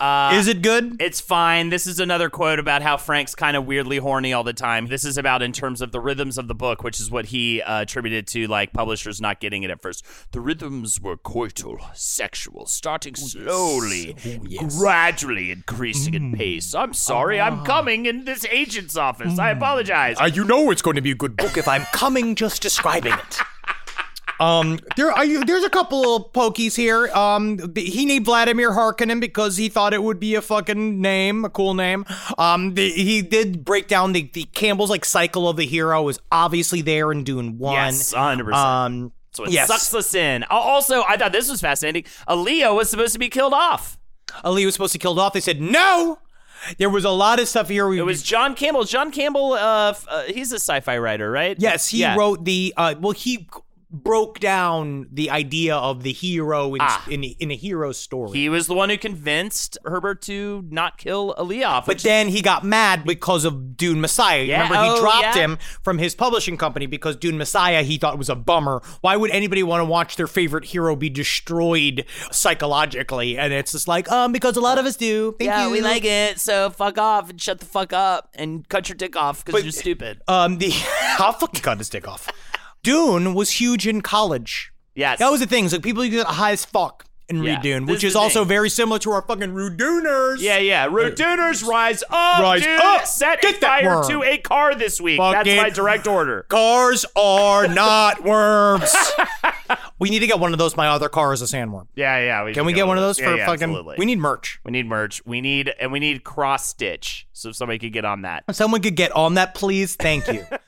Uh, Is it good? It's fine. This is another quote about how Frank's kind of weirdly horny all the time. This is about in terms of the rhythms of the book, which is what he uh, attributed to like publishers not getting it at first. The rhythms were coital, sexual, starting slowly, gradually increasing in pace. I'm sorry, I'm coming in this agent's office. I apologize. Uh, you know it's going to be a good book if I'm coming just describing it. Um, there are you, there's a couple of pokies here. Um, he named Vladimir Harkonnen because he thought it would be a fucking name, a cool name. Um, the, he did break down the, the Campbell's like cycle of the hero is obviously there in Dune one. Yes, 100%. Um, so it yes. sucks us in. Also, I thought this was fascinating. Alia was supposed to be killed off. Ali was supposed to kill it off. They said no. There was a lot of stuff here. It was John Campbell. John Campbell, uh, uh, he's a sci-fi writer, right? Yes, he Yeah. wrote the. Uh, well, he broke down the idea of the hero in Ah. in, in a hero story. He was the one who convinced Herbert to not kill Alia. But then he got mad because of Dune Messiah. Yeah, Remember, he oh, dropped yeah. him from his publishing company because Dune Messiah he thought was a bummer. Why would anybody want to watch their favorite hero be destroyed psychologically? And it's just like, um, because a lot of us do. Thank yeah, you. we like it. So fuck off and shut the fuck up and cut your dick off because you're stupid. Um, the I'll fucking cut his dick off. Dune was huge in college. Yes. That was the thing. So people get high as fuck and Yeah, Dune, which is is also thing. very similar to our fucking Rude-Duners. Yeah, yeah. Rude-Duners rise up, Rise dude. up. Set Get fire worm. to a car this week. That's my direct order. Cars are not worms. we need to get one of those. My other car is a sandworm. Yeah, yeah. Can we get one of those Yeah, for yeah, fucking? absolutely. We need merch. We need merch. We need and we need cross stitch. So if somebody could get on that. Someone could get on that, please. Thank you.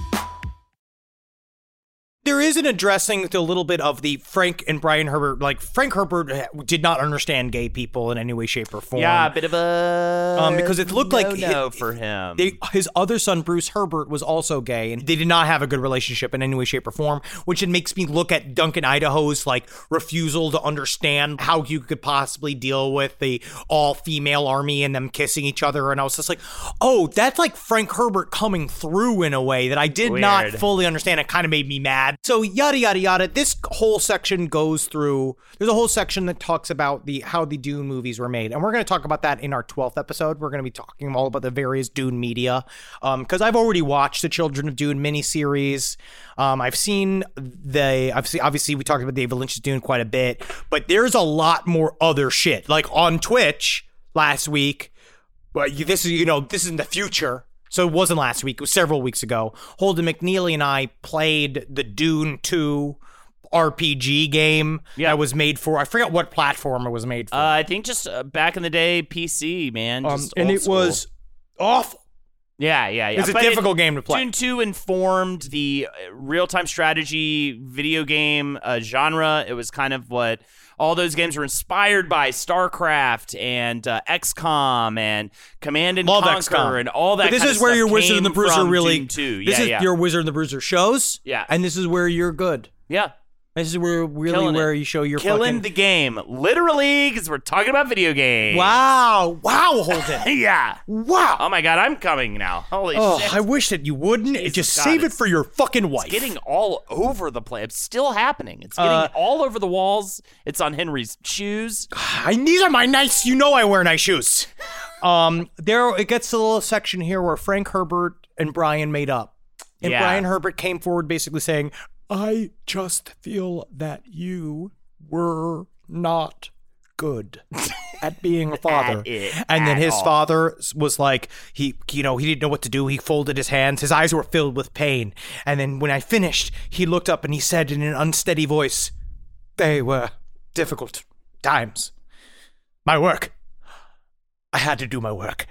There is an addressing a little bit of the Frank and Brian Herbert. Like Frank Herbert uh, did not understand gay people in any way, shape, or form. Yeah, a bit of a Um, because it looked like no for him. They, his other son, Bruce Herbert, was also gay, and they did not have a good relationship in any way, shape, or form. Which it makes me look at Duncan Idaho's like refusal to understand how you could possibly deal with the all-female army and them kissing each other. And I was just like, oh, that's like Frank Herbert coming through in a way that I did not fully understand. It kind of made me mad. So yada yada yada. This whole section goes through. There's a whole section that talks about the how the Dune movies were made, and we're going to talk about that in our 12th episode. We're going to be talking all about the various Dune media, because I've already watched the Children of Dune miniseries. Um, I've seen the. I've seen. Obviously, we talked about David Lynch's Dune quite a bit, but there's a lot more other shit. Like on Twitch last week, but this is you know this is in the future so it wasn't last week it was several weeks ago holden mcneely and i played the dune 2 rpg game yeah. that was made for i forget what platform it was made for Uh, I think just uh, back in the day, PC man, um, and it school. was awful Yeah, yeah, yeah. It's a But difficult game to play. Dune 2 informed the uh, real-time strategy video game uh, genre. It was kind of what all those games were inspired by StarCraft and uh, XCOM and Command and love Conquer XCOM. and all that But this is where your wizard and the bruiser really Dune 2. this yeah, is yeah. your wizard and the bruiser shows Yeah. and this is where you're good yeah. This is where really Killing it. where you show your Killing fucking the game. Literally, because we're talking about video games. wow wow holden yeah. wow Oh my god, I'm coming now. Holy oh shit. i wish that you wouldn't Jesus just God, save it it's- for your fucking wife It's getting all over the place. It's still happening. It's getting Uh, all over the walls. It's on Henry's shoes. I, these are my nice. You know I wear nice shoes. Um, there it gets to a little section here where Frank Herbert and Brian made up, and Yeah. Brian Herbert came forward basically saying, "I just feel that you were not good at being a father." And then his all. father was like, he, you know, he didn't know what to do. He folded his hands. His eyes were filled with pain. And then when I finished, he looked up and he said in an unsteady voice, "They were difficult times." my work. I had to do my work.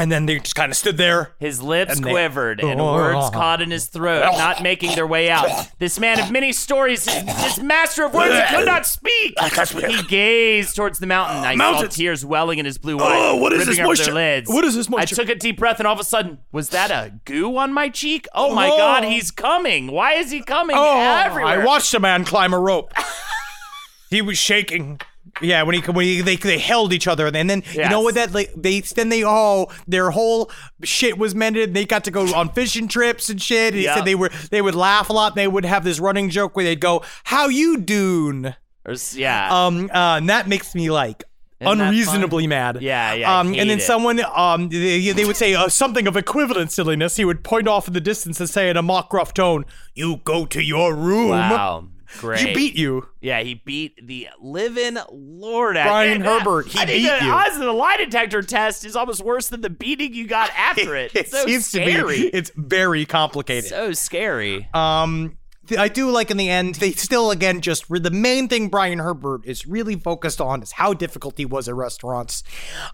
And then they just kind of stood there. His lips And they- quivered and Oh. words caught in his throat, oh. not making their way out. This man of many stories, this master of words, he could not speak. He gazed towards the mountain. I Mountains. saw tears welling in his blue eyes. Oh, what is this over moisture? their lids. What is this I moisture? took a deep breath, and all of a sudden, was that a goo on my cheek? Oh my Oh. God, he's coming! Why is he coming Oh, everywhere? I watched a man climb a rope. he was shaking. Yeah, when he when he, they they held each other, and then you know what that like they then they all their whole shit was mended. They got to go on fishing trips and shit. And he said they were they would laugh a lot. And they would have this running joke where they'd go, "How you doing?" Or yeah. Um, uh, and that makes me like Isn't unreasonably mad. Yeah, yeah, Um, and then it. someone, um, they, they would say uh, something of equivalent silliness. He would point off in the distance and say in a mock gruff tone, "You go to your room." wow. Great. He beat you. Yeah, he beat the living Lord Brian Herbert, he I beat the you. odds of the lie detector test is almost worse than the beating you got after it. It It's so seems scary. to be. It's very complicated. so scary. Um, I do like in the end, they still again just re- the main thing Brian Herbert is really focused on is how difficult he was at restaurants.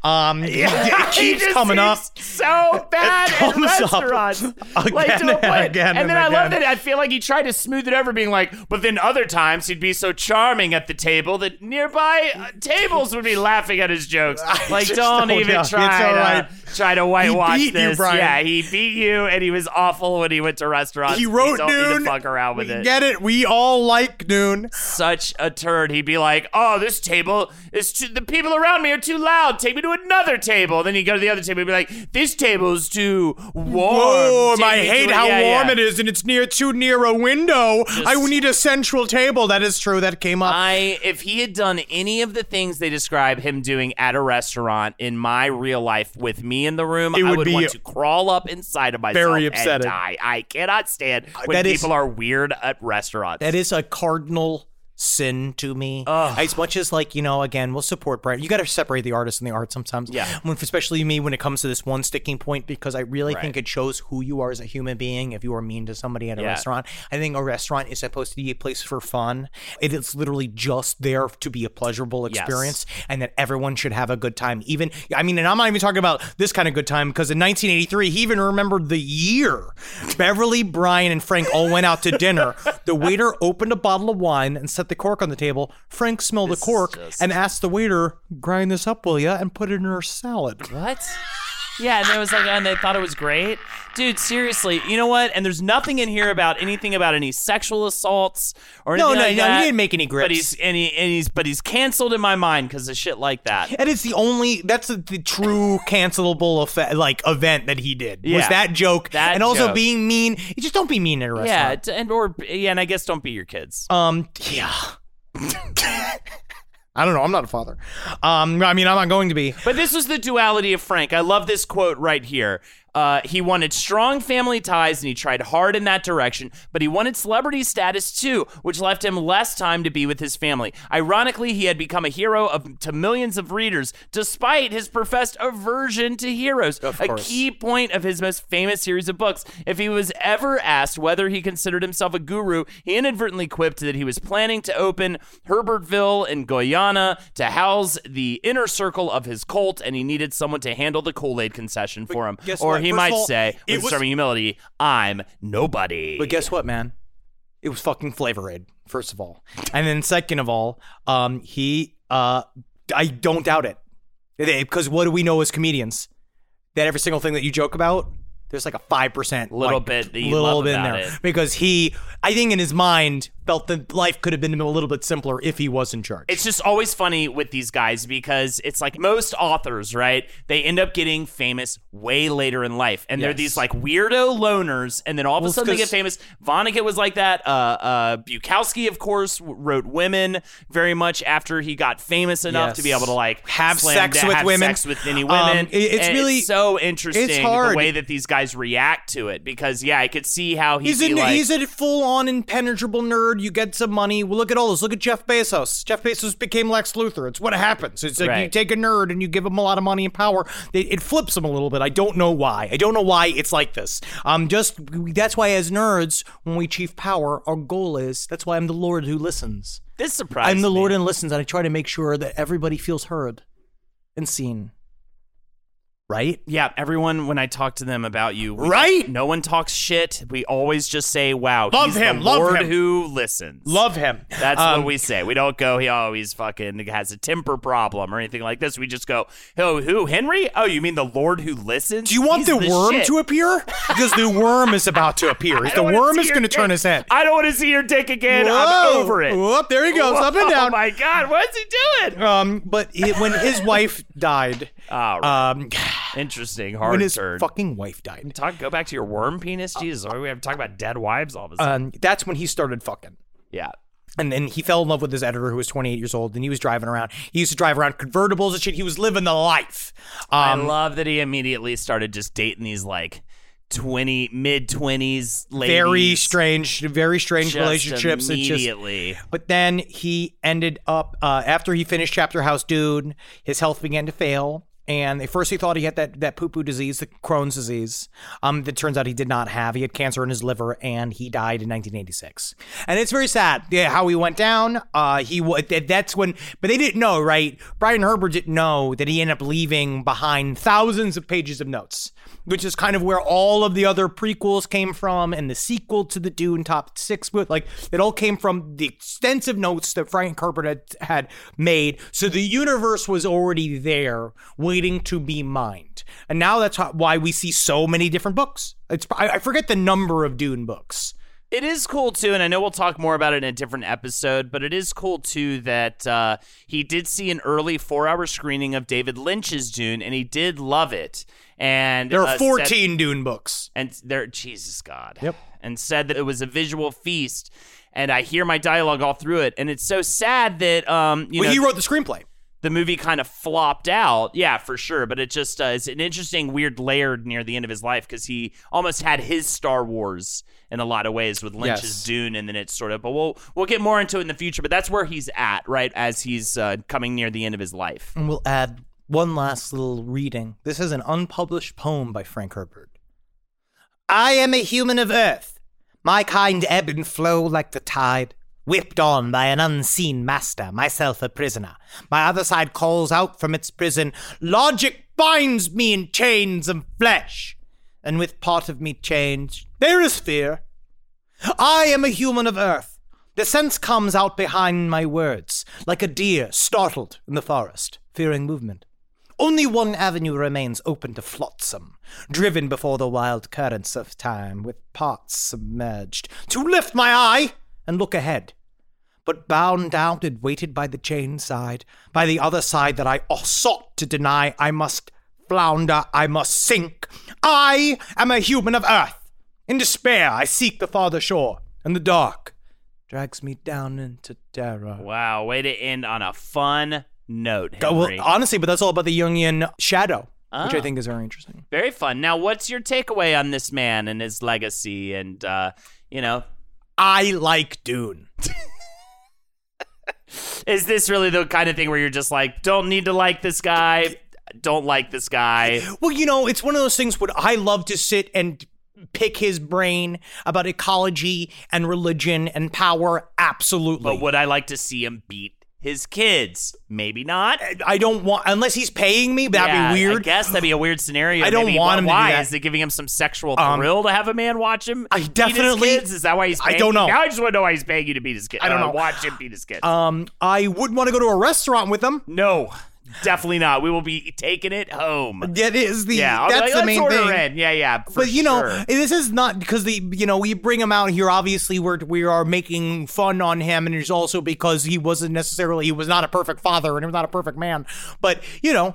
Um, yeah, it keeps coming up. So bad at restaurants, like again to a and again and then and I love that. I feel like he tried to smooth it over, being like, but then other times he'd be so charming at the table that nearby uh, tables would be laughing at his jokes. Like, don't don't even know. try It's to right. try to whitewash you, this. Brian. Yeah, he beat you, and he was awful when he went to restaurants. He You wrote don't need Dune. to fuck around with with it. Get it? We all like Noon. Such a turd. He'd be like, "Oh, this table is too, the people around me are too loud. Take me to another table." Then he'd go to the other table and be like, "This table's too warm." Warm. Take I hate how Yeah, warm yeah. it is, and it's near too near a window. I need a central table. That is true. That came up. I if he had done any of the things they describe him doing at a restaurant in my real life with me in the room, It I would would be want to crawl up inside of myself very and upsetting. die. I cannot stand uh, when That is- people are weird at restaurants. That is a cardinal sin to me. As much as like you know, again, we'll support Brian. You got to separate the artist and the art sometimes. Yeah. When, especially me when it comes to this one sticking point, because I really Right. think it shows who you are as a human being. If you are mean to somebody at a Yeah. restaurant, I think a restaurant is supposed to be a place for fun. It is literally just there to be a pleasurable Yes. experience, and that everyone should have a good time. Even I mean, and I'm not even talking about this kind of good time because in 1983, he even remembered the year. Beverly, Brian, and Frank all went out to dinner. The waiter opened a bottle of wine and set the cork on the table. Frank smelled This the cork just- and asked the waiter, "Grind this up, will ya?" and put it in her salad. What? Yeah, and it was like, and they thought it was great, dude. Seriously, you know what? And there's nothing in here about anything about any sexual assaults or No, anything no, like no, he didn't make any But he's and, he, and he's but he's canceled in my mind because of shit like that. And it's the only that's the, the true cancelable effect, like event that he did was that joke, That and also joke. being mean. You just don't be mean at a restaurant. t- and or yeah, and I guess don't be your kids. Um, yeah. I don't know. I'm not a father. Um, I mean, I'm not going to be. But this was the duality of Frank. I love this quote right here. Uh, he wanted strong family ties and he tried hard in that direction, but he wanted celebrity status too, which left him less time to be with his family. Ironically, he had become a hero of, to millions of readers, despite his professed aversion to heroes. A key point of his most famous series of books. If he was ever asked whether he considered himself a guru, he inadvertently quipped that he was planning to open Herbertville in Guyana to house the inner circle of his cult, and he needed someone to handle the Kool Aid concession for him. guess Or what? He might all, say, with was- humility, I'm nobody. But guess what, man? It was fucking Flavor Aid, first of all. And then second of all, um, he uh I don't doubt it. Because what do we know as comedians? That every single thing that you joke about, there's like a five percent Little bit that you little love bit in there. it. Because he I think in his mind felt that life could have been a little bit simpler if he was in charge. It's just always funny with these guys because it's like most authors, right? They end up getting famous way later in life. And they're these like weirdo loners. And then all of Well, a sudden they get famous. Vonnegut was like that. Uh, uh, Bukowski, of course, wrote Women very much after he got famous enough to be able to like Have slam sex da- with have women. sex with any Um, women. it- it's And really- so interesting it's the way that these guys react to it because yeah, I could see how He's be a like, he's a full on impenetrable nerd. You get some money. Well, look at all this. Look at Jeff Bezos. Jeff Bezos became Lex Luthor. It's what happens. It's like you take a nerd and you give him a lot of money and power. It, it flips him a little bit. I don't know why. I don't know why it's like this. Um, just that's why as nerds, when we achieve power, our goal is that's why I'm the Lord who listens. this surprised I'm the me. Lord and listens, and I try to make sure that everybody feels heard and seen. Right? Yeah, everyone when I talk to them about you, we- Right? No one talks shit. We always just say, "Wow, Love he's him, the love Lord him. who listens." Love him. That's Um, what we say. We don't go, "He always fucking has a temper problem" or anything like this. We just go, "Oh, who? Henry? Oh, you mean the Lord who listens?" Do you want He's the worm shit. to appear? Because the worm is about to appear. The worm is going to turn his head. I don't want to see your dick again. I'm over it. Whoop, there he goes, up and down. Oh my god, what's he doing? Um, but he, when his wife died, Oh, right. um, interesting. Hard when his turn. fucking wife died, Talk. Go back to your worm penis. Jesus, why do we have to talk about dead wives all of a sudden? um, that's when he started fucking. yeah. And then he fell in love with his editor, who was 28 years old, and he was driving around. He used to drive around convertibles and shit. He was living the life. I Um, love that he immediately started just dating these like twenty mid twenties ladies. very strange, very strange just relationships. It's just Immediately. But then he ended up uh, after he finished Chapterhouse Dune, his health began to fail. And at first he thought he had that that poo poo disease, the Crohn's disease. Um, that turns out he did not have. He had cancer in his liver, and he died in 1986. And it's very sad. Yeah, how he went down. Uh, he that's when, but they didn't know, right? Brian Herbert didn't know that he ended up leaving behind thousands of pages of notes, which is kind of where all of the other prequels came from, and the sequel to the Dune Top Six. Like it all came from the extensive notes that Frank Herbert had, had made. So the universe was already there, waiting to be mined. And now that's how, why we see so many different books. It's I, I forget the number of Dune books. It is cool too, and I know we'll talk more about it in a different episode, but it is cool too that uh, he did see an early four-hour screening of David Lynch's Dune, and he did love it. And There are uh, said- 14 Dune books. and there, Jesus God, Yep. and said that it was a visual feast. And I hear my dialogue all through it, and it's so sad that um, you well, know, he wrote the screenplay. The movie kind of flopped out. Yeah, for sure. But it just uh, it's an interesting, weird layer near the end of his life because he almost had his Star Wars in a lot of ways with Lynch's Yes. Dune, and then it's sort of. But we'll we'll get more into it in the future. But that's where he's at, right, as he's uh, coming near the end of his life. And we'll add one last little reading. This is an unpublished poem by Frank Herbert. I am a human of earth. My kind ebb and flow like the tide. Whipped on by an unseen master, myself a prisoner. My other side calls out from its prison. Logic binds me in chains of flesh. And with part of me changed, there is fear. I am a human of earth. The sense comes out behind my words, like a deer startled in the forest, fearing movement. Only one avenue remains open to flotsam, driven before the wild currents of time, with parts submerged, to lift my eye and look ahead. But bound down and weighted by the chain side, by the other side that I sought to deny, I must flounder, I must sink. I am a human of earth. In despair, I seek the farther shore, and the dark drags me down into terror. Wow, way to end on a fun note, Go- well, honestly, but that's all about the Jungian shadow, which I Oh. think is very interesting. Very fun. Now, what's your takeaway on this man and his legacy? And uh, you know, I like Dune. is this really the kind of thing where you're just like, don't need to like this guy, don't like this guy? Well, you know, it's one of those things where I love to sit and pick his brain about ecology and religion and power. Absolutely. But would I like to see him beat his kids? Maybe not. I don't want unless he's paying me. That'd Yeah, be weird. I guess that'd be a weird scenario. I don't Maybe. want him to do Why that. is it giving him some sexual Um, thrill to have a man watch him? I definitely- kids? Is that why he's? I don't you? know. Now I just want to know why he's paying you to beat his kid. I don't uh, know. Watch him beat his kid. Um, I would want to go to a restaurant with him. no, definitely not. We will be taking it home. That is the yeah, I'll that's like, the main thing. in. Yeah, yeah. for but you know, this is not because the you know we bring him out here. Obviously, we're we are making fun on him, and it's also because he wasn't necessarily he was not a perfect father and he was not a perfect man. But you know,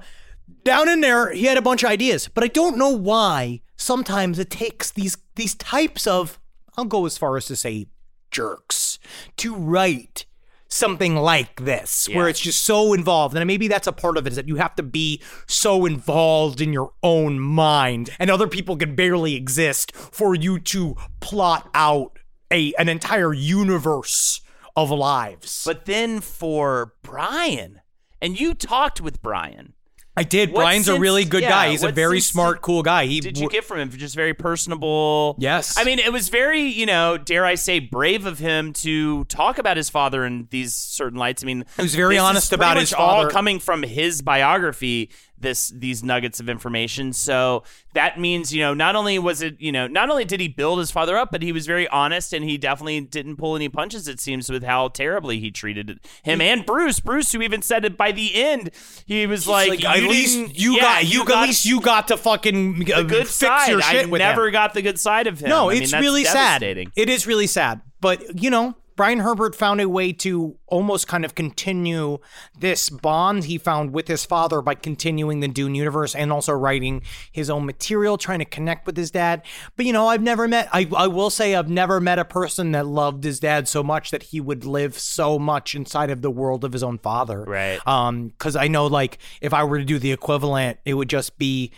down in there, he had a bunch of ideas. But I don't know why. Sometimes it takes these these types of I'll go as far as to say jerks to write something like this where it's just so involved and maybe that's a part of it is that you have to be so involved in your own mind and other people can barely exist for you to plot out a an entire universe of lives But then for Brian, and you talked with Brian. I did What brian's a really good yeah, guy he's a what very sense smart cool guy he Did you w- get from him? Just very personable. Yes. I mean, it was very, you know, dare I say, brave of him to talk about his father in these certain lights. I mean, He was very this is honest pretty about much his All coming from his biography. This these nuggets of information. So that means, you know, not only was it, you know, not only did he build his father up, but he was very honest and he definitely didn't pull any punches. It seems with how terribly he treated him and Bruce. Bruce, who even said it by the end, he was like, like, at least you yeah, got you, got at least you got to fucking uh, the good fix side. your shit I with never him. got the good side of him. No, I it's that's really sad. It is really sad. But, you know, Brian Herbert found a way to almost kind of continue this bond he found with his father by continuing the Dune universe and also writing his own material, trying to connect with his dad. But, you know, I've never met, I, I will say, I've never met a person that loved his dad so much that he would live so much inside of the world of his own father. Right. Um, because I know, like, if I were to do the equivalent, it would just be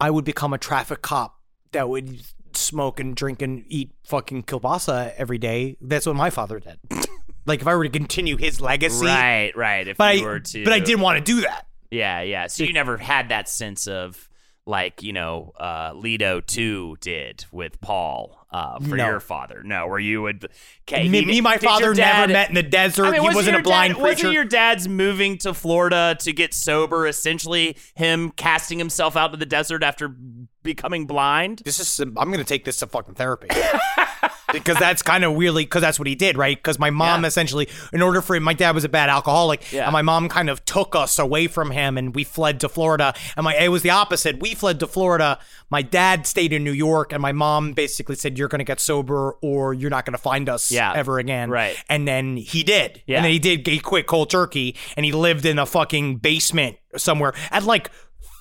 I would become a traffic cop that would smoke and drink and eat fucking kielbasa every day. That's what my father did. like if I were to continue his legacy, Right, right. If But you I, were to, but I didn't want to do that. Yeah, yeah. So you never had that sense of like you know uh, Leto two did with Paul uh, for No. your father. No, where you would. Okay, Me, me, my father dad- never met in the desert. I mean, he wasn't wasn't a blind dad, creature. Wasn't your dad's moving to Florida to get sober? Essentially, him casting himself out to the desert after becoming blind. this is. I'm gonna take this to fucking therapy. because that's kind of weirdly because that's what he did, right? Because my mom Yeah. essentially, in order for him, my dad was a bad alcoholic, Yeah. and my mom kind of took us away from him, and we fled to Florida. And my it was the opposite. We fled to Florida. My dad stayed in New York, and my mom basically said, "You're going to get sober, or you're not going to find us Yeah. ever again." Right. And then he did. Yeah. And then he did. He quit cold turkey, and he lived in a fucking basement somewhere at like.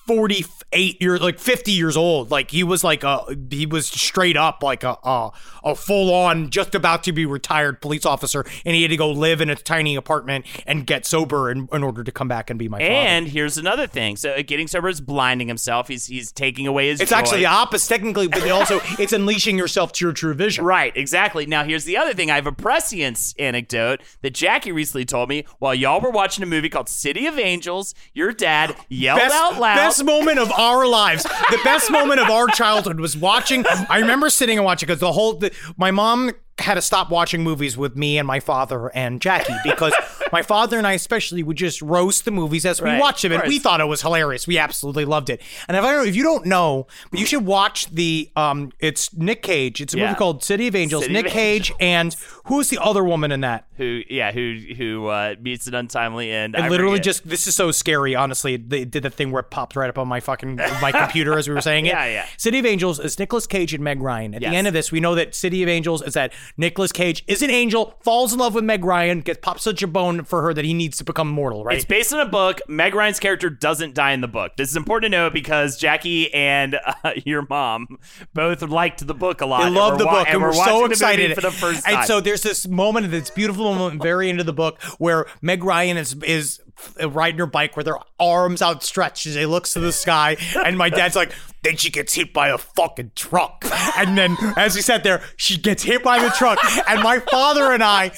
48 years like 50 years old like he was like a he was straight up like a a, a full on just about to be retired police officer and he had to go live in a tiny apartment and get sober in, in order to come back and be my father And here's another thing. So uh, getting sober is blinding himself. He's he's taking away his. it's joy. actually the opposite technically but also it's unleashing yourself to your true vision Right, exactly. Now, here's the other thing. I have a prescience anecdote that Jackie recently told me while y'all were watching a movie called City of Angels. Your dad yelled best, out loud. Best moment of our lives. The best moment of our childhood was watching. I remember sitting and watching because the whole the, my mom had to stop watching movies with me and my father and Jackie because my father and I especially would just roast the movies as we Right, watched them and we thought it was hilarious. We absolutely loved it. And if I don't, if you don't know, but you should watch the um it's Nick Cage. It's a Yeah. movie called City of Angels. City of Nick Cage and who's the other woman in that? who, yeah, who who uh, meets an untimely end. And I literally just this is so scary. Honestly, they did the thing where it popped right up on my fucking my computer as we were saying it. Yeah, yeah. City of Angels is Nicolas Cage and Meg Ryan. At Yes. the end of this, we know that City of Angels is that Nicolas Cage is an angel, falls in love with Meg Ryan, gets pops such a bone for her that he needs to become mortal. Right? It's based on a book. Meg Ryan's character doesn't die in the book. This is important to know because Jackie and uh, your mom both liked the book a lot. I love the wa- book, and we're we're so excited for the first time. And so there's this moment, this beautiful moment, very into the book, where Meg Ryan is is Uh, riding her bike with her arms outstretched as she looks to the sky, and my dad's like, then she gets hit by a fucking truck, and then as we sat there, she gets hit by the truck, and my father and I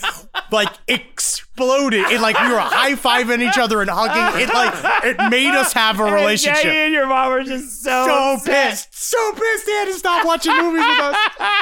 like exploded. It like we were high fiving each other and hugging. It like it made us have a And relationship. Jackie and your mom were just so so upset. pissed, so pissed they had to stop watching movies with us.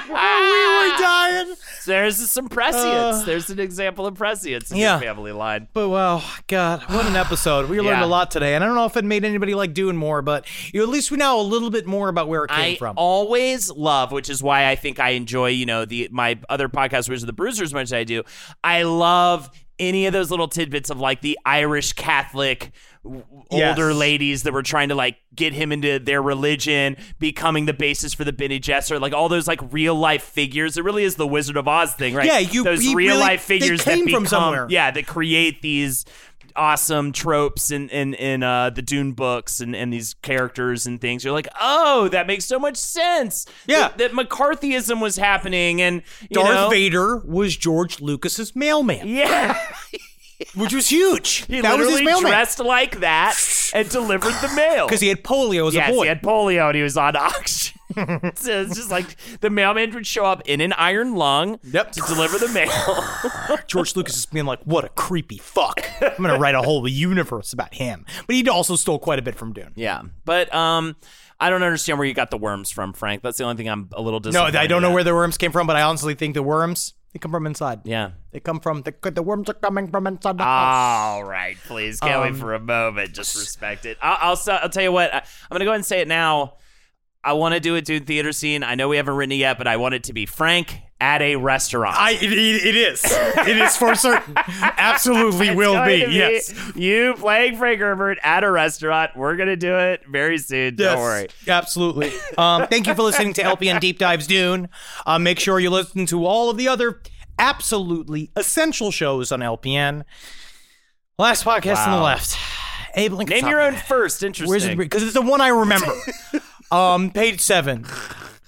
we were dying. There's some prescience. there's an example of prescience in Uh, yeah. your family line. But wow, God, what an episode! We learned Yeah. a lot today, and I don't know if it made anybody like doing more, but you know, at least we know a little bit more about where it came I from. always love, which is why I think I enjoy, you know, the my other podcast, which is the Bruiser, as much as I do. I love any of those little tidbits of like the Irish Catholic w- Yes. older ladies that were trying to like get him into their religion, becoming the basis for the Bene Gesserit, like all those like real life figures. It really is the Wizard of Oz thing, right? Yeah, you- those real really- life figures that from become, somewhere. yeah, that create these awesome tropes in in, in uh, the Dune books and, and these characters and things. You're like, oh, that makes so much sense. Yeah. that, that McCarthyism was happening, and Darth know, Vader was George Lucas's mailman, Yeah, which was huge. he that was his literally mailman dressed like that and delivered the mail because he had polio as yes, a boy. he had polio and he was on oxygen. so it's just like the mailman would show up in an iron lung Yep. to deliver the mail. George Lucas is being like, "What a creepy fuck." I'm gonna write a whole universe about him, but he also stole quite a bit from Dune. yeah, but um, I don't understand where you got the worms from, Frank. That's the only thing I'm a little No, disappointed. I don't know at. where the worms came from, but I honestly think the worms they come from inside. Yeah. They come from the the worms are coming from inside the house. All right, please can't wait Um, for a moment. Just respect it. I'll, I'll, I'll tell you what. I, I'm gonna go ahead and say it now. I want to do a Dune theater scene. I know we haven't written it yet, but I want it to be Frank at a restaurant. I it, it is. It is for certain. Absolutely will be. to Yes. You playing Frank Herbert at a restaurant. We're gonna do it very soon. Don't worry. Absolutely. Um, thank you for listening to LPN Deep Dives Dune. Uh, make sure you listen to all of the other absolutely essential shows on LPN. Last podcast on the left. Abe Lincoln. Name your own first. Interesting. Because it's the one I remember. um, page seven.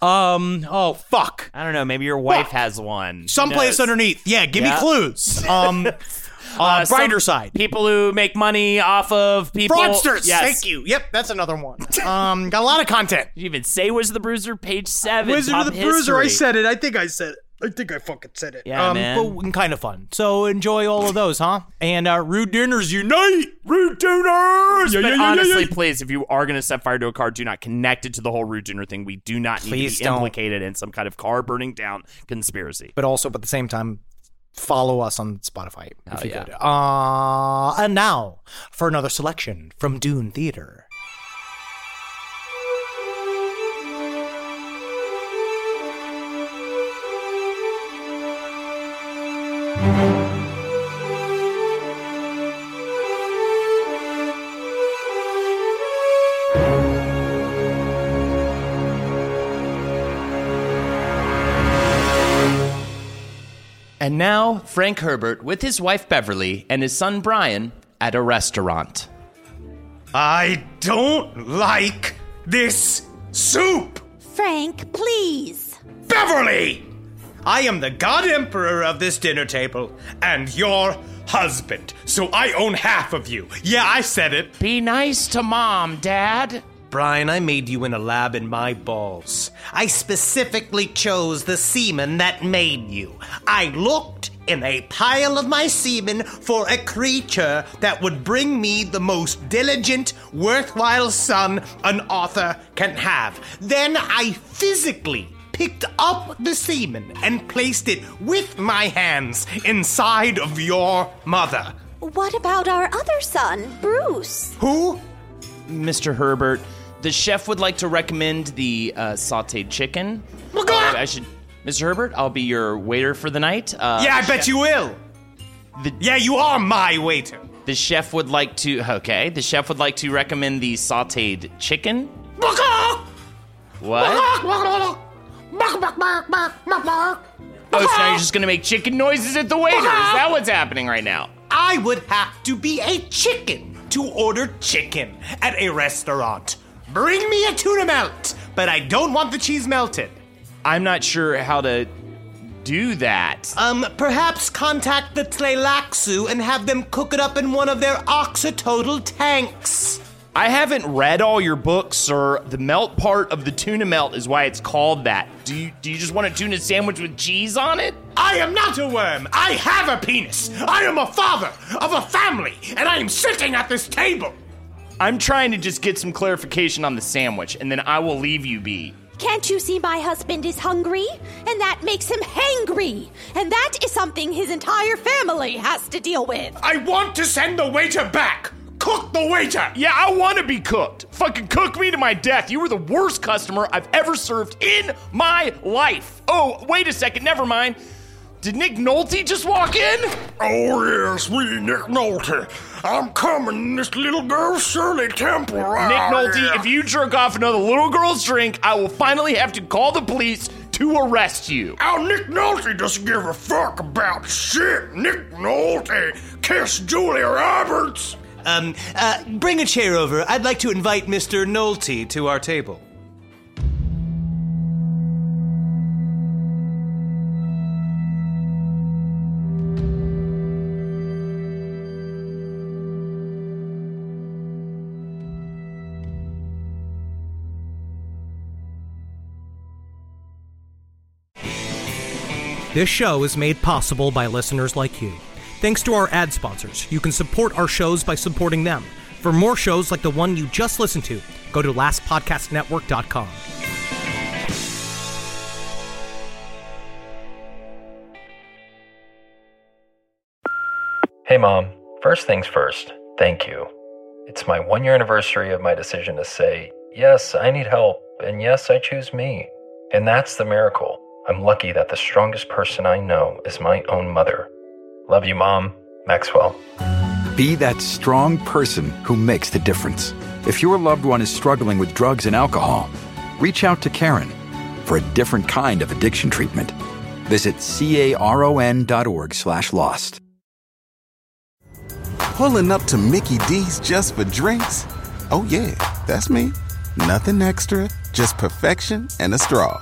Um. Oh fuck. I don't know. Maybe your wife Fuck. has one. Who Someplace knows? underneath. Yeah. Give Yeah. me clues. Um. Uh, some brighter side. People who make money off of people. Fraudsters. Yes. Thank you. Yep, that's another one. Um, got a lot of content. Did you even say Wizard of the Bruiser, page seven. Wizard of the Bruiser. I history. said it. I think I said it. I think I fucking said it. Yeah, um, man. But kind of fun. So enjoy all of those, huh? And uh, Rude-Duners Unite. Rude-Duners. Yeah, But yeah, yeah, honestly, yeah, yeah. please, if you are going to set fire to a car, do not connect it to the whole Rude Junior thing. We do not need to be don't. implicated in some kind of car burning down conspiracy. But also, at the same time, follow us on Spotify if Oh, you yeah. could. Uh, and now for another selection from Dune Theater. And now, Frank Herbert with his wife Beverly and his son Brian at a restaurant. I don't like this soup! Frank, please. Beverly! I am the God Emperor of this dinner table and your husband, so I own half of you. Yeah, I said it. Be nice to mom, Dad. Brian, I made you in a lab in my balls. I specifically chose the semen that made you. I looked in a pile of my semen for a creature that would bring me the most diligent, worthwhile son an author can have. Then I physically picked up the semen and placed it with my hands inside of your mother. What about our other son, Bruce? Who? Mr. Herbert, the chef would like to recommend the uh, sauteed chicken. Uh, I should, Mr. Herbert, I'll be your waiter for the night. Uh, yeah, I chef- bet you will. The, yeah, you are my waiter. The chef would like to. Okay, the chef would like to recommend the sauteed chicken. What? Oh, so now you're just gonna make chicken noises at the waiter? Is that what's happening right now? I would have to be a chicken to order chicken at a restaurant. Bring me a tuna melt, but I don't want the cheese melted. I'm not sure how to do that. Um, perhaps contact the Tleilaxu and have them cook it up in one of their axlotl tanks. I haven't read all your books, sir. The melt part of the tuna melt is why it's called that. Do you do you just want a tuna sandwich with cheese on it? I am not a worm. I have a penis. I am a father of a family, and I am sitting at this table. I'm trying to just get some clarification on the sandwich, and then I will leave you be. Can't you see my husband is hungry? And that makes him hangry. And that is something his entire family has to deal with. I want to send the waiter back. Cook the waiter! Yeah, I want to be cooked. Fucking cook me to my death. You were the worst customer I've ever served in my life. Oh, wait a second. Never mind. Did Nick Nolte just walk in? Oh, yeah, sweetie Nick Nolte. I'm coming, this little girl Shirley Temple. Nick Ah, Nolte, yeah. if you jerk off another little girl's drink, I will finally have to call the police to arrest you. Oh, Nick Nolte doesn't give a fuck about shit. Nick Nolte, kiss Julia Roberts. Um, uh, bring a chair over. I'd like to invite Mr. Nolte to our table. This show is made possible by listeners like you. Thanks to our ad sponsors, you can support our shows by supporting them. For more shows like the one you just listened to, go to lastpodcastnetwork.com. Hey, Mom. First things first, thank you. It's my one year anniversary of my decision to say, yes, I need help, and yes, I choose me. And that's the miracle. I'm lucky that the strongest person I know is my own mother. Love you, Mom. Maxwell. Be that strong person who makes the difference. If your loved one is struggling with drugs and alcohol, reach out to Caron for a different kind of addiction treatment. Visit caron.org slash lost. Pulling up to Mickey D's just for drinks? Oh, yeah, that's me. Nothing extra, just perfection and a straw.